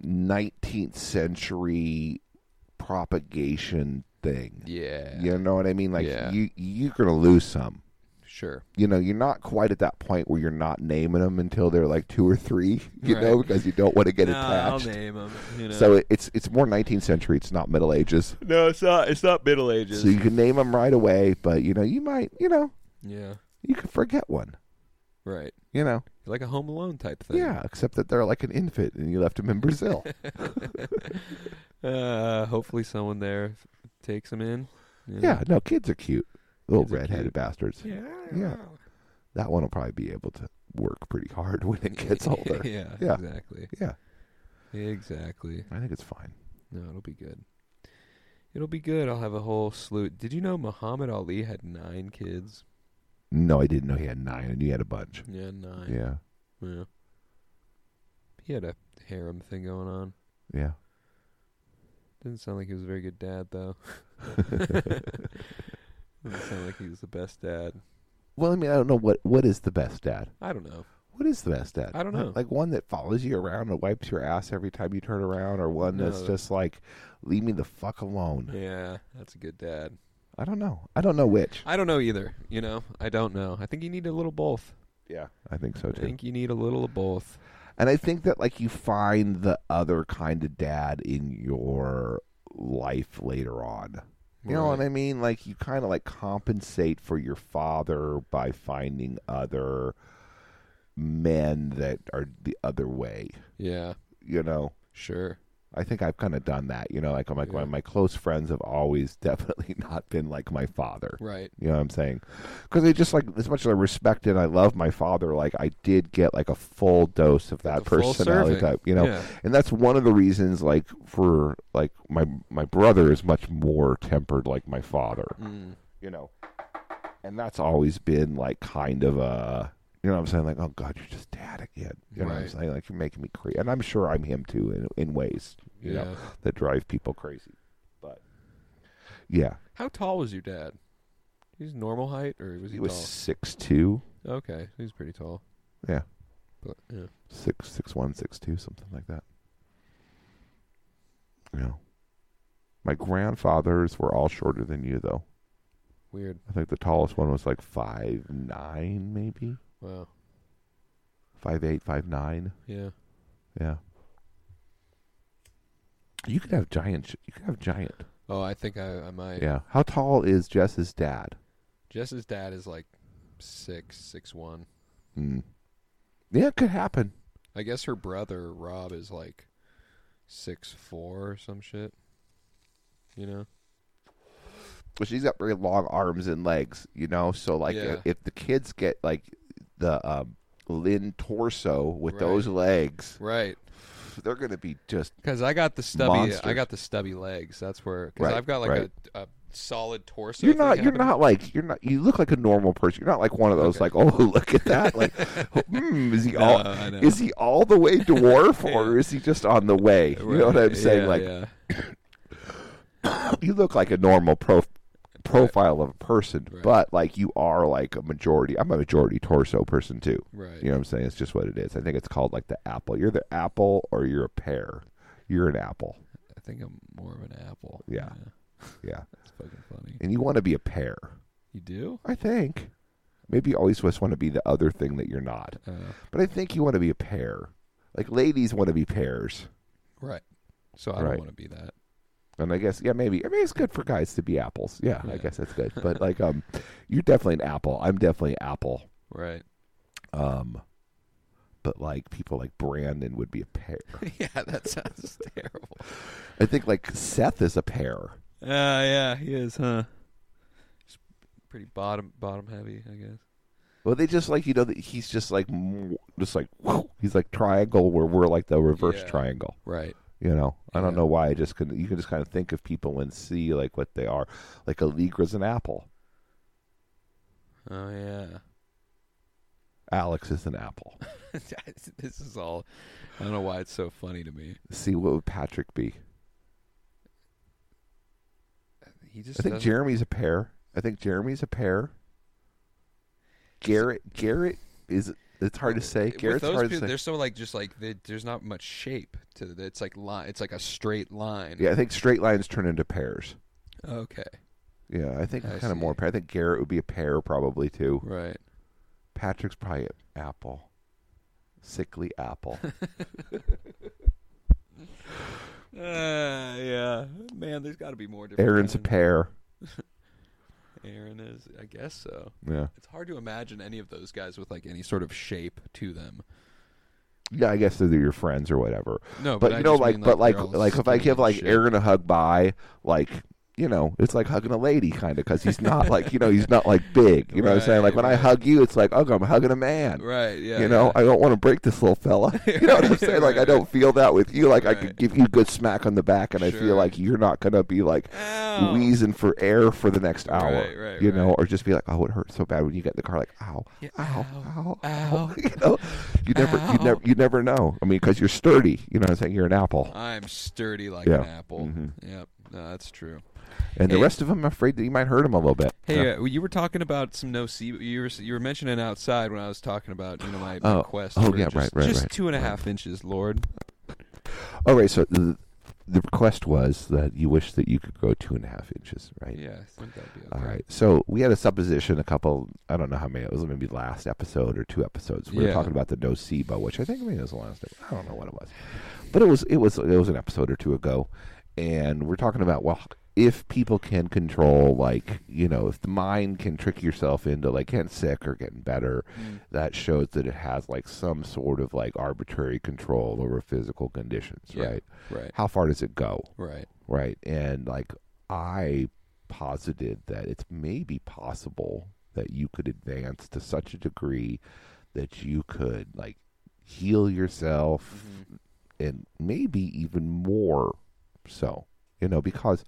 19th century propagation thing. Yeah. You know what I mean? Like Yeah. you you're going to lose some. Sure. You know, you're not quite at that point where you're not naming them until they're like two or three. You know, because you don't want to get no, I'll attached. name them. You know. So it, it's it's more 19th century. It's not Middle Ages. no, it's not. It's not Middle Ages. So you can name them right away, but you know you might you know yeah. you could forget one. Right. You know, Like a Home Alone type thing. yeah. Except that they're like an infant, and you left them in Brazil. uh, hopefully someone there takes them in. know? yeah, no, kids are cute. Little redheaded bastards. Yeah. Yeah. That one will probably be able to work pretty hard when it gets older. yeah. Yeah. Exactly. Yeah, Exactly. I think it's fine. No, it'll be good. It'll be good. I'll have a whole slew. Did you know Muhammad Ali had nine kids? No, I didn't know he had nine, and you had a bunch. Yeah, nine. Yeah, Yeah. He had a harem thing going on. yeah. Didn't sound like he was a very good dad, though. Doesn't sound like he was the best dad. Well, I mean, I don't know what what is the best dad. I don't know. What is the best dad? I don't know. Like one that follows you around and wipes your ass every time you turn around, or one that's No. just like, leave me the fuck alone. Yeah, that's a good dad. I don't know. I don't know which. I don't know either. You know, I don't know. I think you need a little both. Yeah, I think so too. I too. think you need a little of both. And I think that like you find the other kind of dad in your life later on. You know what I mean? Like you kind of like compensate for your father by finding other men that are the other way. Yeah, You know, sure. I think I've kind of done that. You know, like I'm like Yeah. my, my close friends have always definitely not been like my father. Right. You know what I'm saying? Because they just like as much as I respect and I love my father, like I did get like a full dose of that personality type. You know, Yeah. and that's one of the reasons like for like my my brother is much more tempered like my father. Mm. You know, and that's always been like kind of a. You know what I'm saying? Like, oh God, you're just dad again. You know what I'm Right. saying? Like, you're making me crazy. And I'm sure I'm him too in, in ways, you Yeah. know, that drive people crazy. But, yeah. How tall was your dad? He's normal height, or was he, He was six two, Okay, he's pretty tall. Yeah. But yeah. six six one, six two, something like that. Yeah. My grandfathers were all shorter than you, though. Weird. I think the tallest one was like five nine, maybe Wow. five eight, five nine. Yeah. Yeah. You could have giant. sh- You could have giant. Oh, I think I, I might. Yeah. How tall is Jess's dad? Jess's dad is like six, six one. Hmm. Yeah, it could happen. I guess her brother Rob is like six four or some shit. You know. But she's got very long arms and legs, you know. So like, Yeah. if, if the kids get like the um, Lynn torso with Right. those legs, Right. they're gonna be just Because I got the stubby. I got the stubby legs. That's where. Because Right, I've got like right. a, a solid torso. you're not you're happening. not like you're not you look like a normal person you're not like one of those Okay. like oh look at that like hmm, is he all is he all the way dwarf or Yeah. is he just on the way you know what i'm saying yeah, like yeah. you look like a normal pro profile of a person Right. but like you are like a majority i'm a majority torso person too right. you know what i'm saying it's just what it is i think it's called like the apple you're the apple or you're a pear you're an apple I think I'm more of an apple. Yeah. yeah It's fucking funny. and you want to be a pear You do? i think maybe you always just want to be the other thing that you're not Uh, But I think you want to be a pair. Like ladies want to be pairs. right. So I Right. don't want to be that. And I guess yeah, maybe I mean it's good for guys to be apples. Yeah, I guess that's good. But like um you're definitely an apple. I'm definitely apple. Right. Um but like people like Brandon would be a pear. yeah, that sounds terrible. I think like Seth is a pear. Uh, yeah, he is, huh? He's pretty bottom bottom heavy, I guess. Well, they just like you know that he's just like just like he's like triangle where we're like the reverse Yeah. triangle. Right. You know, I don't Yeah. know why. I just can you can just kind of think of people and see like what they are. Like Allegra's an apple. Oh yeah. Alex is an apple. this is all. I don't know why it's so funny to me. See what would Patrick be? He just. I think doesn't- Jeremy's a pair. I think Jeremy's a pair. Garrett Garrett is it's hard to say. With Garrett's those hard to people, say. they're so like just like they, there's not much shape to it. It's like line. It's like a straight line. Yeah, I think straight lines turn into pairs. Okay. Yeah, I think I kind of more pair. I think Garrett would be a pair probably too. Right. Patrick's probably an apple. Sickly apple. Uh, yeah. Man, there's got to be more different. Aaron's a kinds. Aaron is. I guess so. Yeah. It's hard to imagine any of those guys with like any sort of shape to them. Yeah, I guess they're your friends or whatever. No, But, but, I you know, just like, mean, but like, they're like if I give like. Aaron a hug by, like, you know, it's like hugging a lady kind of because he's not like, you know, he's not like big. You know what I'm saying? Like when I hug you, it's like, oh, I'm hugging a man. Right. Yeah. you know, yeah. I don't want to break this little fella. You know what I'm saying? Like I don't feel that with you. Like I could give you a good smack on the back, and I feel like you're not gonna be like Ow. wheezing for air for the next hour. Right, right, you know, right. or just be like, oh, it hurts so bad when you get in the car. Like, ow, Yeah, ow, ow, ow, ow. you know, you never, you Ow. never, you never know. I mean, because you're sturdy. You know what I'm saying? You're an apple, I'm sturdy like Yeah. an apple. Mhm. Yep. No, that's true. And the Hey. rest of them, I'm afraid that you might hurt them a little bit. Hey, Yeah. uh, you were talking about some no see. You were you were mentioning outside when I was talking about you know my, my Oh, quest. oh, yeah, just, right, right, Just right, two and a right. half inches, Lord. All right. So the, the request was that you wish that you could grow two and a half inches, right? Yeah, I think that'd be okay. All right. So we had a supposition a couple, I don't know how many, it was maybe last episode or two episodes. We were talking about the nocebo, which I think maybe it was the last, I don't know what it was. But it was, it was, it was an episode or two ago. And we're talking about, well, if people can control, like you know, if the mind can trick yourself into like getting sick or getting better, Mm. that shows that it has like some sort of like arbitrary control over physical conditions, Yeah. right? Right. How far does it go? Right. right? And like I posited that it's maybe possible that you could advance to such a degree that you could like heal yourself and maybe even more so, you know, because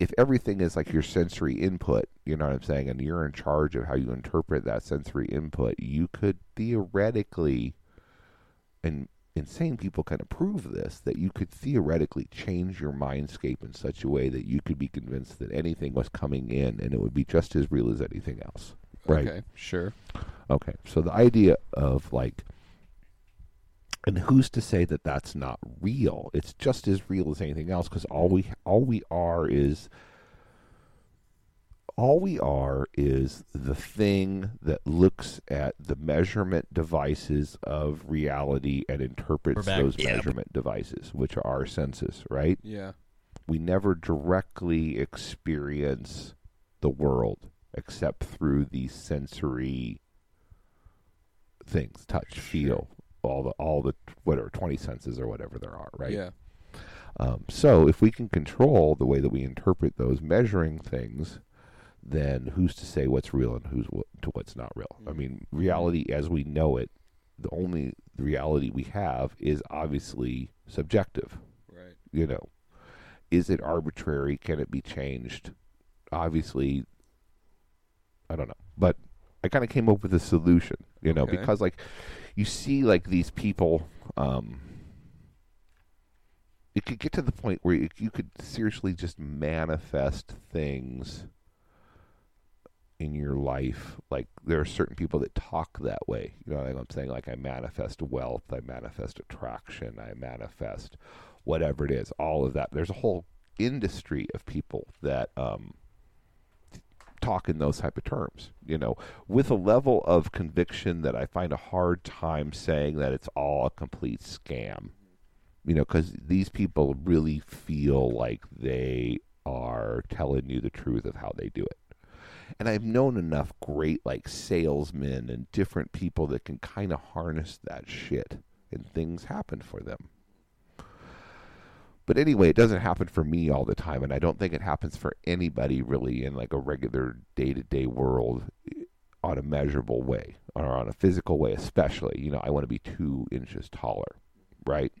if everything is like your sensory input, you know what I'm saying, and you're in charge of how you interpret that sensory input, you could theoretically and insane people can approve this that you could theoretically change your mindscape in such a way that you could be convinced that anything was coming in and it would be just as real as anything else. Right. Okay. Sure. Okay. So the idea of like and who's to say that that's not real? It's just as real as anything else because all we all we are is all we are is the thing that looks at the measurement devices of reality and interprets those Yep. measurement devices, which are our senses, right? Yeah. we never directly experience the world except through these sensory things touch feel all the all the whatever 20 senses or whatever there are right? Yeah. um, so if we can control the way that we interpret those measuring things then who's to say what's real and who's what, to what's not real? I mean reality as we know it the only reality we have is obviously subjective Right. you know? Is it arbitrary? Can it be changed? Obviously i don't know. But i kind of came up with a solution you know? Okay. because like you see like these people um it could get to the point where you, you could seriously just manifest things in your life. Like there are certain people that talk that way. You know i'm saying? Like i manifest wealth i manifest attraction i manifest whatever it is all of that. There's a whole industry of people that um talk in those type of terms you know with a level of conviction that i find a hard time saying that it's all a complete scam you know because these people really feel like they are telling you the truth of how they do it and I've known enough great like salesmen and different people that can kind of harness that shit and things happen for them. But anyway, it doesn't happen for me all the time and I don't think it happens for anybody really in like a regular day-to-day world eh, on a measurable way or on a physical way especially. You know, I want to be 2 inches taller, right?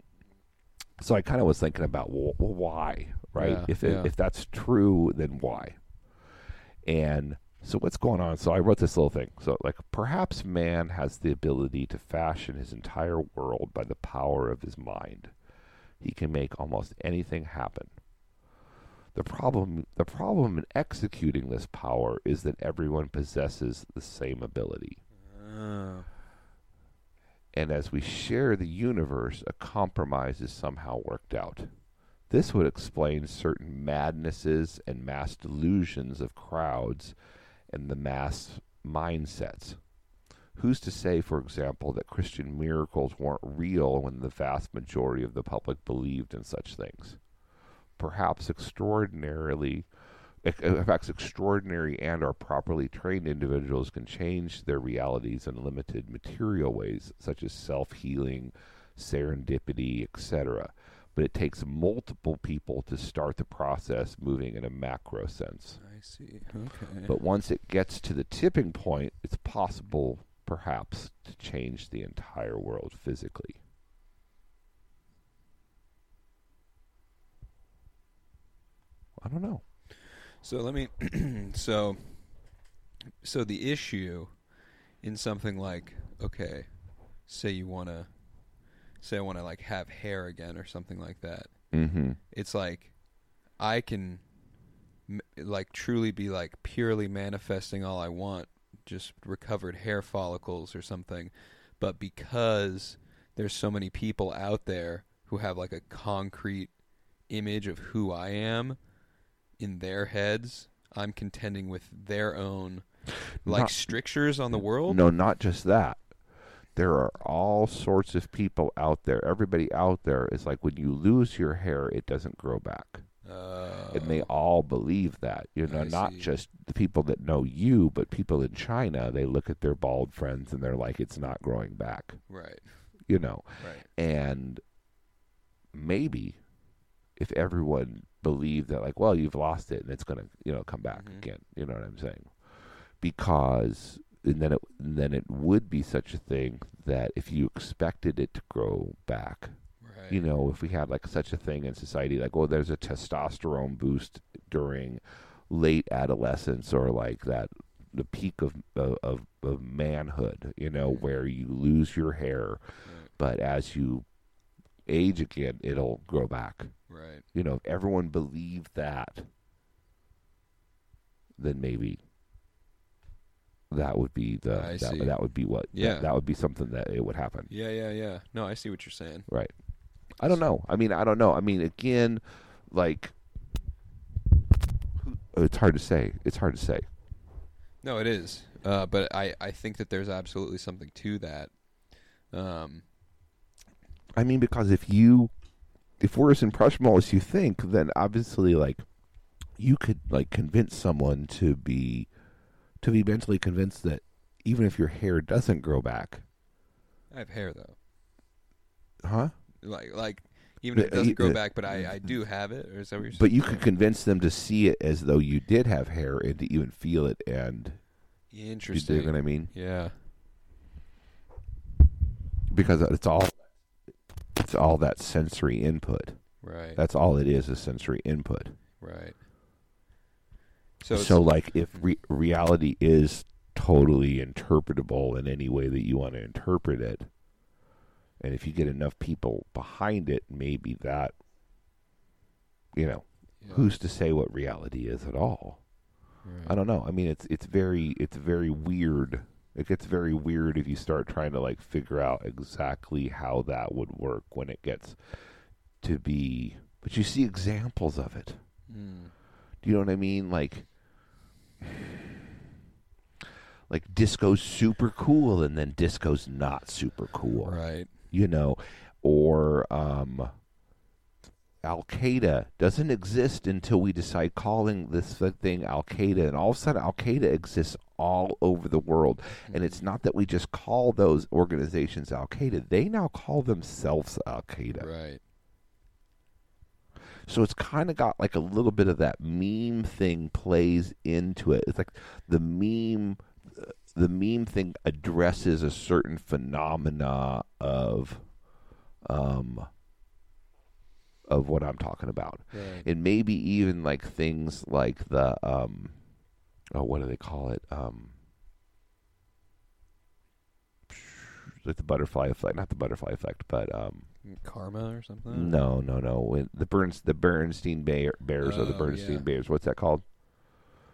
So I kind of was thinking about well, why, right? Yeah, if it, yeah. if that's true, then why? And so what's going on? So I wrote this little thing. So like perhaps man has the ability to fashion his entire world by the power of his mind. He can make almost anything happen. The problem the problem in executing this power is that everyone possesses the same ability. Oh. And as we share the universe, a compromise is somehow worked out. This would explain certain madnesses and mass delusions of crowds and the mass mindsets. Who's to say, for example, that Christian miracles weren't real when the vast majority of the public believed in such things? Perhaps extraordinarily, ex- uh, in fact, extraordinary and or properly trained individuals can change their realities in limited material ways, such as self healing, serendipity, etc. But it takes multiple people to start the process moving in a macro sense. I see. Okay. But once it gets to the tipping point, it's possible, perhaps, to change the entire world physically. I don't know. So let me. so, so the issue in something like okay, say you want to, say I want to like have hair again or something like that. Mm-hmm. It's like I can, m- like truly be like purely manifesting all I want, just recovered hair follicles or something, but because there's so many people out there who have like a concrete image of who I am in their heads, I'm contending with their own like Not- strictures on the world. No, not just that. There are all sorts of people out there. Everybody out there is like when you lose your hair, it doesn't grow back. Uh, and they all believe that. You know, I not see. just the people that know you, but people in China. They look at their bald friends and they're like, "It's not growing back." right, You know, right. and maybe if everyone believed that, like, well, you've lost it and it's going to, you know, come back Mhm. again. You know what I'm saying? Because and then it and then it would be such a thing that if you expected it to grow back, Right. you know, if we had like such a thing in society, like, oh, there's a testosterone boost during late adolescence or like that the peak of of, of, manhood, you know, where you lose your hair, Right. but as you age again, it'll grow back. Right. You know, if everyone believed that, then maybe that would be the I that, see. that would be what Yeah. that, that would be something that it would happen. Yeah, yeah, yeah. No, I see what you're saying. Right. I don't know. I mean, I don't know. I mean, again, like it's hard to say. It's hard to say. No, it is. Uh, but I, I think that there's absolutely something to that. Um, I mean, because if you if we're as impressionable as you think, then obviously, like you could like convince someone to be to be mentally convinced that even if your hair doesn't grow back, I have hair though. huh? Like like even if it doesn't grow back, but I, I do have it. Or is that what you're saying? But you could convince them to see it as though you did have hair and to even feel it and interesting. you dig what I mean? Yeah. Because it's all it's all that sensory input. Right. That's all it is is sensory input. right. So, So, like, if re- reality is totally interpretable in any way that you want to interpret it, and if you get enough people behind it, maybe that, you know, yeah, who's to say what reality is at all? right. I don't know. I mean, it's it's very it's very weird. It gets very weird if you start trying to like figure out exactly how that would work when it gets to be. But you see examples of it. Mm. Do you know what I mean? Like, like disco's super cool, and then disco's not super cool. Right. You know, or um, Al Qaeda doesn't exist until we decide calling this thing Al Qaeda, and all of a sudden Al Qaeda exists all over the world. And it's not that we just call those organizations Al Qaeda; they now call themselves Al Qaeda. Right. So it's kind of got like a little bit of that meme thing plays into it. It's like the meme, the meme thing addresses a certain phenomena of, um, of what I'm talking about, Right. and maybe even like things like the, um, oh, what do they call it? Um, like the butterfly effect, not the butterfly effect, but um, Karma or something. no, no, no. When the Burns, the Bernstein Bear, Bears or the Oh, Bernstein yeah. Bears. What's that called?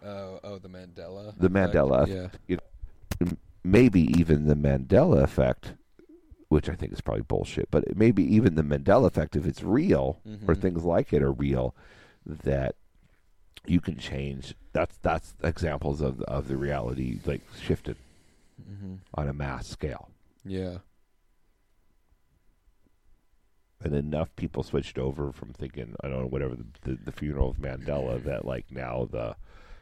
Oh, oh, the Mandela. The effect? Mandela Yeah. Maybe even the Mandela effect, which I think is probably bullshit. But maybe even the Mandela effect, if it's real or Mhm. things like it are real, that you can change. That's that's examples of of the reality like shifted Mhm. on a mass scale, Yeah. and enough people switched over from thinking I don't know whatever the the, the funeral of Mandela that like now the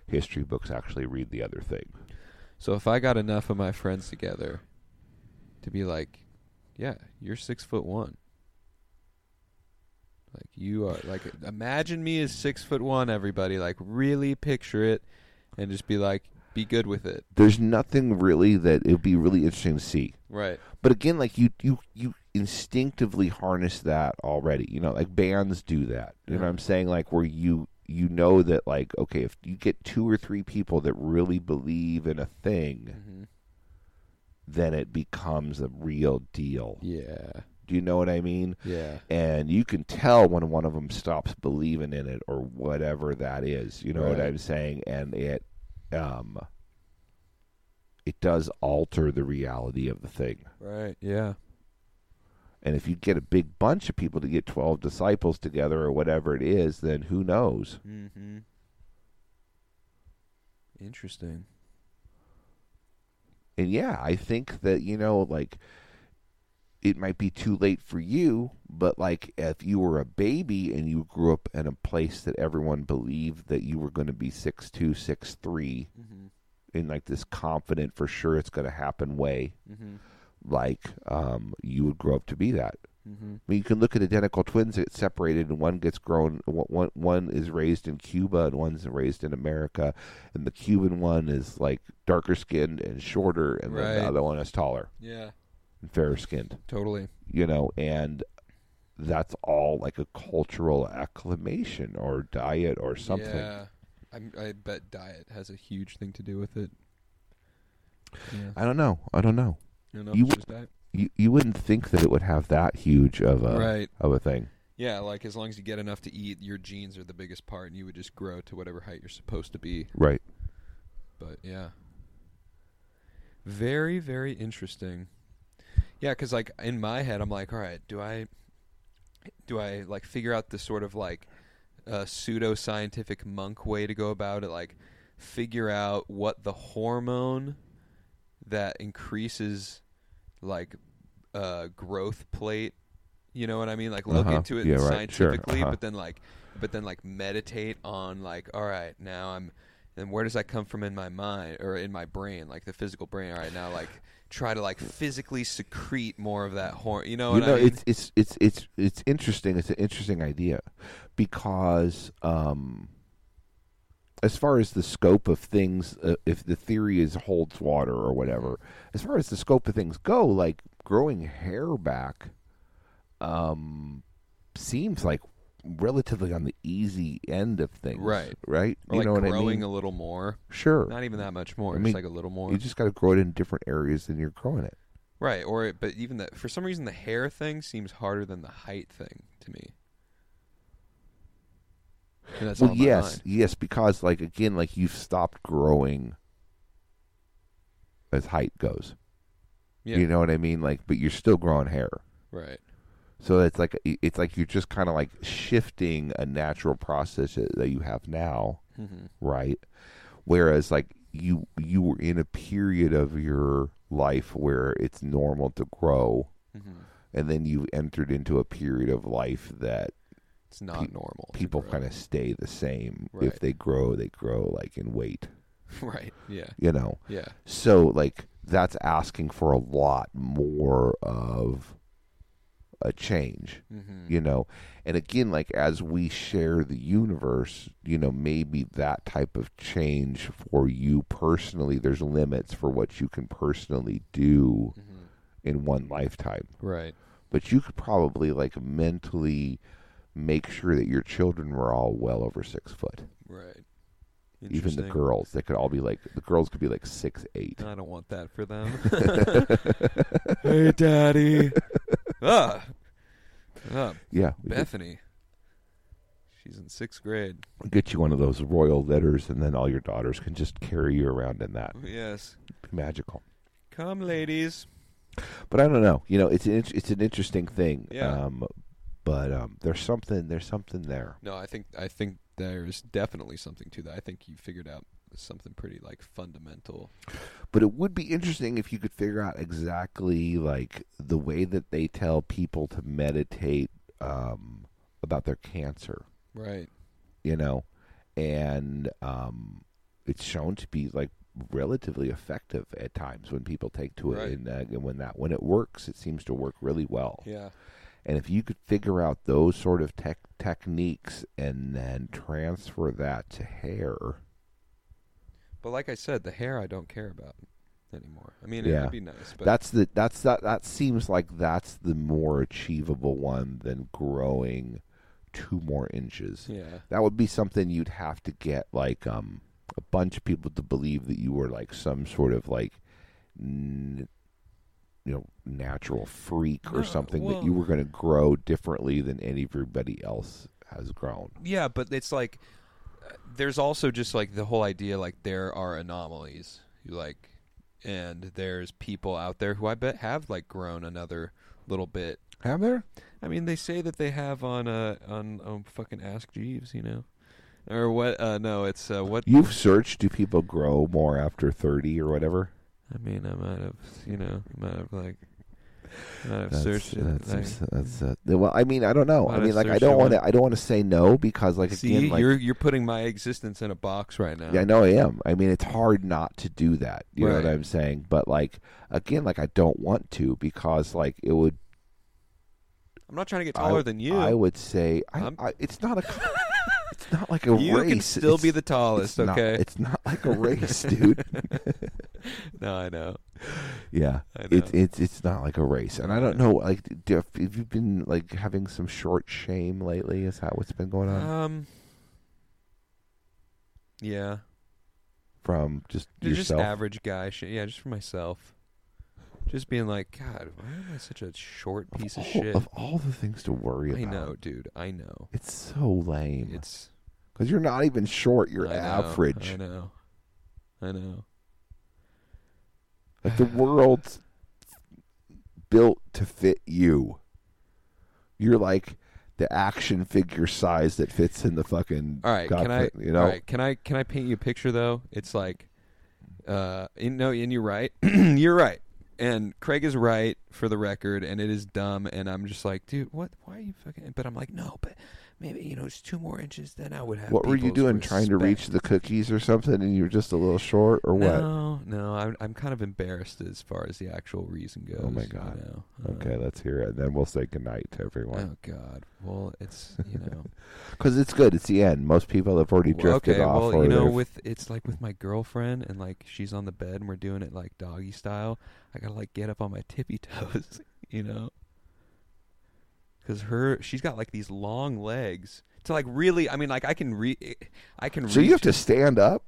history books actually read the other thing. So if I got enough of my friends together to be like, yeah, you're six foot one. Like you are like imagine me as six foot one, everybody. Like really picture it and just be like, be good with it. There's nothing really that it would be really interesting to see. Right. But again, like you, you, you instinctively harness that already. You know, like bands do that. You know what I'm saying? Like where you, you know that like okay, if you get two or three people that really believe in a thing, hmm then it becomes a real deal. Yeah. Do you know what I mean? Yeah. And you can tell when one of them stops believing in it or whatever that is. You know what I'm saying? And it, um, it does alter the reality of the thing. Right. Yeah. And if you get a big bunch of people to get 12 disciples together or whatever it is, then who knows? Mm-hmm. Interesting. And yeah, I think that, you know, like, it might be too late for you, but like if you were a baby and you grew up in a place that everyone believed that you were going to be six two, six three, Mm-hmm. in like this confident for sure it's going to happen way, Mm-hmm. Like um, you would grow up to be that. Mm-hmm. I mean, you can look at identical twins that get separated, and one gets grown. One, one is raised in Cuba, and one's raised in America. And the Cuban one is like darker skinned and shorter, and then Right. the other one is taller Yeah, and fairer skinned. totally. You know, and that's all like a cultural acclamation or diet or something. Yeah, I'm, I bet diet has a huge thing to do with it. Yeah, I don't know. I don't know. Don't know you if it's just diet. You you wouldn't think that it would have that huge of a Right. of a thing. Yeah, like as long as you get enough to eat, your genes are the biggest part, and you would just grow to whatever height you're supposed to be. Right. But yeah, very very interesting. Yeah, because like in my head, I'm like, all right, do I, do I like figure out the sort of like uh, pseudo scientific monk way to go about it? Like, figure out what the hormone that increases like uh, growth plate. You know what I mean? Like look Uh-huh. into it Yeah, right. Sure. scientifically, Uh-huh. but then like, but then like meditate on like, all right, now I'm then where does that come from in my mind or in my brain like the physical brain all right now like try to like physically secrete more of that horn you know you know I mean? it's it's it's it's it's interesting it's an interesting idea because um as far as the scope of things uh, if the theory is holds water or whatever as far as the scope of things go like growing hair back um seems like relatively on the easy end of things Right. right? Or you like know what growing i mean? Growing a little more. Sure. Not even that much more I just mean, like a little more. you just got to grow it in different areas than you're growing it. Right or but even that for some reason the hair thing seems harder than the height thing to me well yes yes because like again like you've stopped growing as height goes. Yeah. You know what i mean? Like but you're still growing hair. Right. So it's like it's like you're just kind of like shifting a natural process that you have now hmm right? Whereas like you you were in a period of your life where it's normal to grow hmm and then you entered into a period of life that it's not Pe- normal people kind of stay the same. Right. if they grow they grow like in weight. Right yeah. You know? Yeah. So like that's asking for a lot more of a change, hmm you know. And again, like as we share the universe, you know, maybe that type of change for you personally, there's limits for what you can personally do hmm in one lifetime. right. But you could probably like mentally make sure that your children were all well over six foot. right Even the girls, they could all be like the girls could be like six eight. I don't want that for them. hey, Daddy. ah. ah, Yeah, Bethany. She's in sixth grade. get you one of those royal letters, and then all your daughters can just carry you around in that. Yes. Magical. Come, ladies. But I don't know. You know, it's an it's an interesting thing. Yeah. Um, but um, there's something there's something there. No, I think I think there's definitely something to that. I think you figured out something pretty like fundamental. But it would be interesting if you could figure out exactly like the way that they tell people to meditate um, about their cancer. Right. You know, and um, it's shown to be like relatively effective at times when people take to it, Right. and, uh, and when that when it works, it seems to work really well. Yeah. And if you could figure out those sort of tech techniques and then transfer that to hair, But like I said, the hair I don't care about anymore. I mean, it'd be nice, but that's the that's that that seems like that's the more achievable one than growing two more inches. yeah. That would be something you'd have to get like um a bunch of people to believe that you were like some sort of like n- you know natural freak or No, something that well- you were going to grow differently than everybody else has grown. Yeah, but it's like uh, there's also just like the whole idea like there are anomalies. You like and there's people out there who I bet have like grown another little bit. Have there? I mean, they say that they have on uh on um, fucking Ask Jeeves, you know. Or what uh no, it's uh what You've searched do people grow more after 30 or whatever? I mean, I might have, you know, might have like I've That's, searched it. that's, Like- that's, uh, well, I mean, I don't know. I mean, like, I don't want to. I don't want to say no because, like, See, again, like, you're you're putting my existence in a box right now. yeah, I know I am. I mean, it's hard not to do that. You know what I'm saying? But like, again, like, I don't want to because, like, it would. I'm not trying to get I- taller than you. I would say I, I'm- I, it's not a. it's not like a you race. can still be the tallest, it's not- okay? it's not like a race, dude. no, I know. Yeah, I it's it's it's not like a race, and I don't know. Like, do, have you been like having some short shame lately? Is that what's been going on Um. Yeah, from just Just- just yourself? average guy shit. Yeah, just for myself. Just being like, God, why am I such a short piece of all, shit? Of all the things to worry about, I know, dude. I know. it's so lame. It's Because you're not even short; you're I know, average. I know. I know. Like the world's built to fit you. You're like the action figure size that fits in the fucking. All right, can I? You know, All right, can I? Can I paint you a picture though? It's like, uh, in, no, and you're right. you're right. And Craig is right for the record, and it is dumb. And I'm just like, dude, what? Why are you fucking? But I'm like, no, but maybe you know, it's two more inches, then I would have. what were you doing? Trying to reach the cookies or something, and you were just a little short, or what? No, no, I'm I'm kind of embarrassed as far as the actual reason goes. Oh my you God. know. Uh, Okay, let's hear it, and then we'll say goodnight to everyone. Oh God. Well, it's you know. Because it's good. It's the end. Most people have already Well, drifted okay, off. well, you know, with it's like with my girlfriend, and like she's on the bed, and we're doing it like doggy style. I gotta like get up on my tippy toes, you know, because her she's got like these long legs to like really. I mean, like I can re, I can. so you have to stand up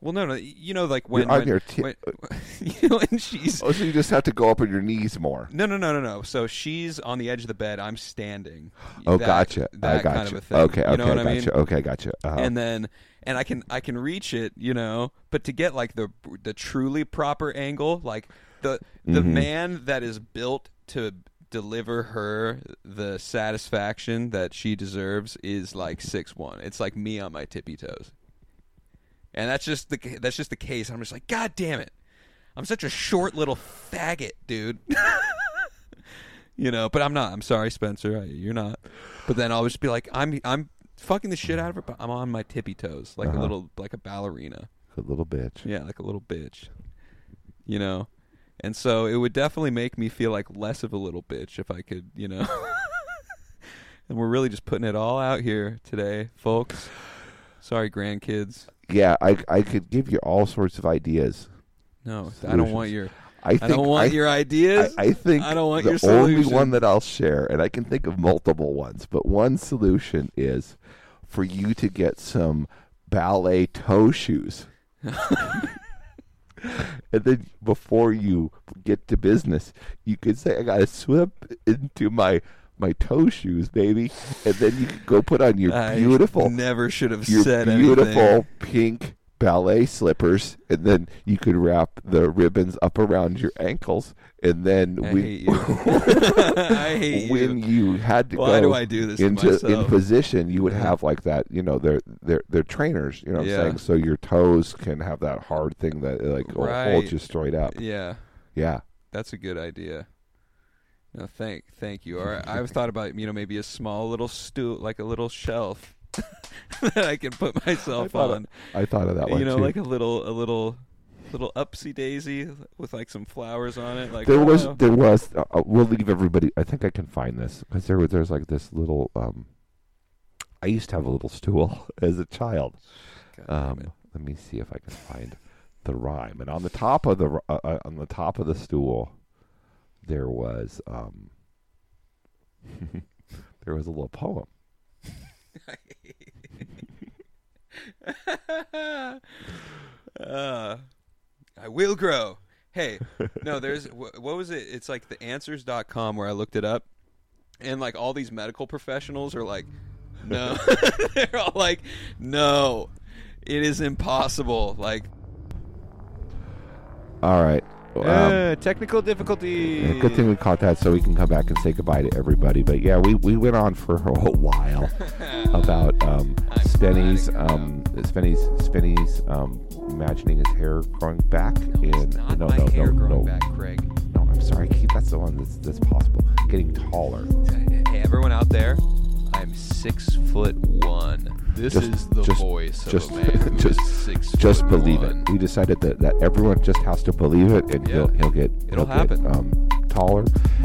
Well, no, no, you know, like when You're on when, your ti- when, you know, when she's Oh, so you just have to go up on your knees more. no, no, no, no, no. So she's on the edge of the bed. I'm standing. Oh, That- gotcha. That I gotcha. kind of a thing. Okay, you okay, know what I mean? gotcha. Okay, gotcha. Uh-huh. and then and I can I can reach it, you know, but to get like the the truly proper angle, like the the Mhm. man that is built to deliver her the satisfaction that she deserves is like six one. It's like me on my tippy toes, and that's just the that's just the case. I'm just like, God damn it, I'm such a short little faggot, dude. you know, but I'm not. I'm sorry, Spencer. I, you're not. But then I'll just be like, I'm I'm fucking the shit out of her, but I'm on my tippy toes, like Uh-huh. a little like a ballerina. a little bitch. Yeah, like a little bitch. You know? And so it would definitely make me feel like less of a little bitch if I could, you know. and we're really just putting it all out here today, folks. Sorry, grandkids. Yeah, I I could give you all sorts of ideas. No, I don't want Solutions. your I think I don't want I, your ideas. I, I think I don't want the your only one that I'll share, and I can think of multiple ones, but one solution is for you to get some ballet toe shoes. and then before you get to business, you could say, "I got to slip into my my toe shoes, baby," and then you could go put on your I beautiful never should have your said beautiful anything. pink ballet slippers, and then you could wrap the ribbons up around your ankles, and then I we, hate you. I hate when you. you had to Why go do I do this to into in position, you would have like that. You know, they're they're they're trainers. You know what Yeah. I'm saying? So your toes can have that hard thing that like Right. you straight up. Yeah. Yeah. That's a good idea. No, thank, thank you. Or I've thought about you know maybe a small little stool, like a little shelf that I can put myself of on. I thought of that one you know, too. like a little, a little, little upsy daisy with like some flowers on it. Like there was oh, there was uh, uh, we'll leave everybody i think i can find this because there was there's like this little um i used to have a little stool as a child um let me see if i can find the rhyme and on the top of the uh, uh, on the top of the stool there was um there was a little poem uh, I will grow. Hey, no, there's wh- what was it? It's like the answers.com where I looked it up. And like all these medical professionals are like, no. They're all like, no. It is impossible. Like, all right um, uh, technical difficulty. Good thing we caught that so we can come back and say goodbye to everybody. But yeah, we, we went on for a while about um, Spenny's um, Spenny's Spenny's um, imagining his hair growing back. No, and not no, my no, hair no, growing no, back, Craig. no, I'm sorry. That's the one that's, that's possible. Getting taller. Hey, everyone out there, I'm six foot one. This Just- is the just- voice just- of a man who just- Just believe one. it. We decided that, that everyone just has to believe it, and Yeah. he'll he'll get It'll he'll get, um, taller.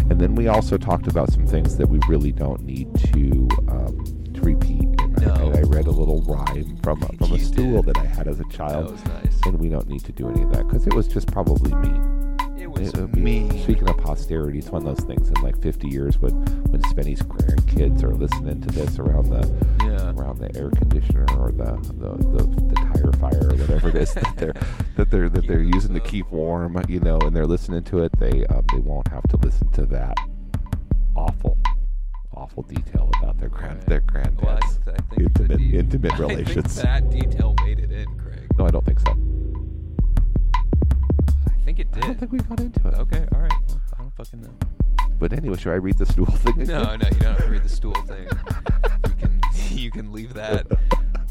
And then we also talked about some things that we really don't need to um, to repeat. And, I, No. and I read a little rhyme from a, from a stool did. that I had as a That child, was nice. and we don't need to do any of that because it was just probably mean. It was It would me. Speaking of posterity, it's one of those things in like 50 years when when Spenny's grandkids are listening to this around the the air conditioner or the the, the, the tire fire or whatever it is that they're that they're that they're using to keep warm, you know, and they're listening to it. They um, they won't have to listen to that awful awful detail about their grand Right. their Well, I, granddad's I intimate de- intimate relations. that detail made it in, Craig. No, I don't think so. I think it did. I don't think we got into it. Okay, all right. Well, I don't fucking know. But anyway, should I read the stool thing? again? No, no, you don't have to read the stool thing. You can you can leave that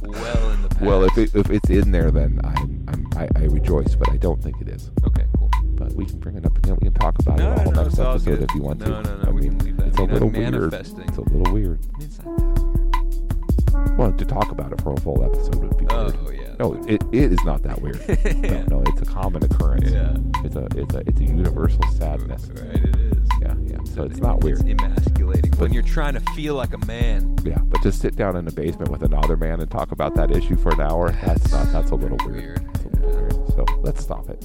well in the past. Well, if it, if it's in there, then I'm, I'm I, I rejoice, but I don't think it is. okay, cool. But we can bring it up again. We can talk about No, it all no, next episode good. if you want No, to. no, no, I we mean, can leave that. It's a You're not little weird. It's a little weird. I mean, it's not that weird. Well, to talk about it for a full episode would be oh, weird. weird. Oh yeah. No, it, it is not that weird. Yeah. No, no, it's a common occurrence. Yeah. It's a it's a it's a universal sadness. Right, it is. Yeah, yeah. So it's not weird. It's emasculating when But- you're trying to feel like a man. Yeah, but to sit down in the basement with another man and talk about that issue for an hour, that's not that's a little weird. weird. A little Yeah. weird. So let's stop it.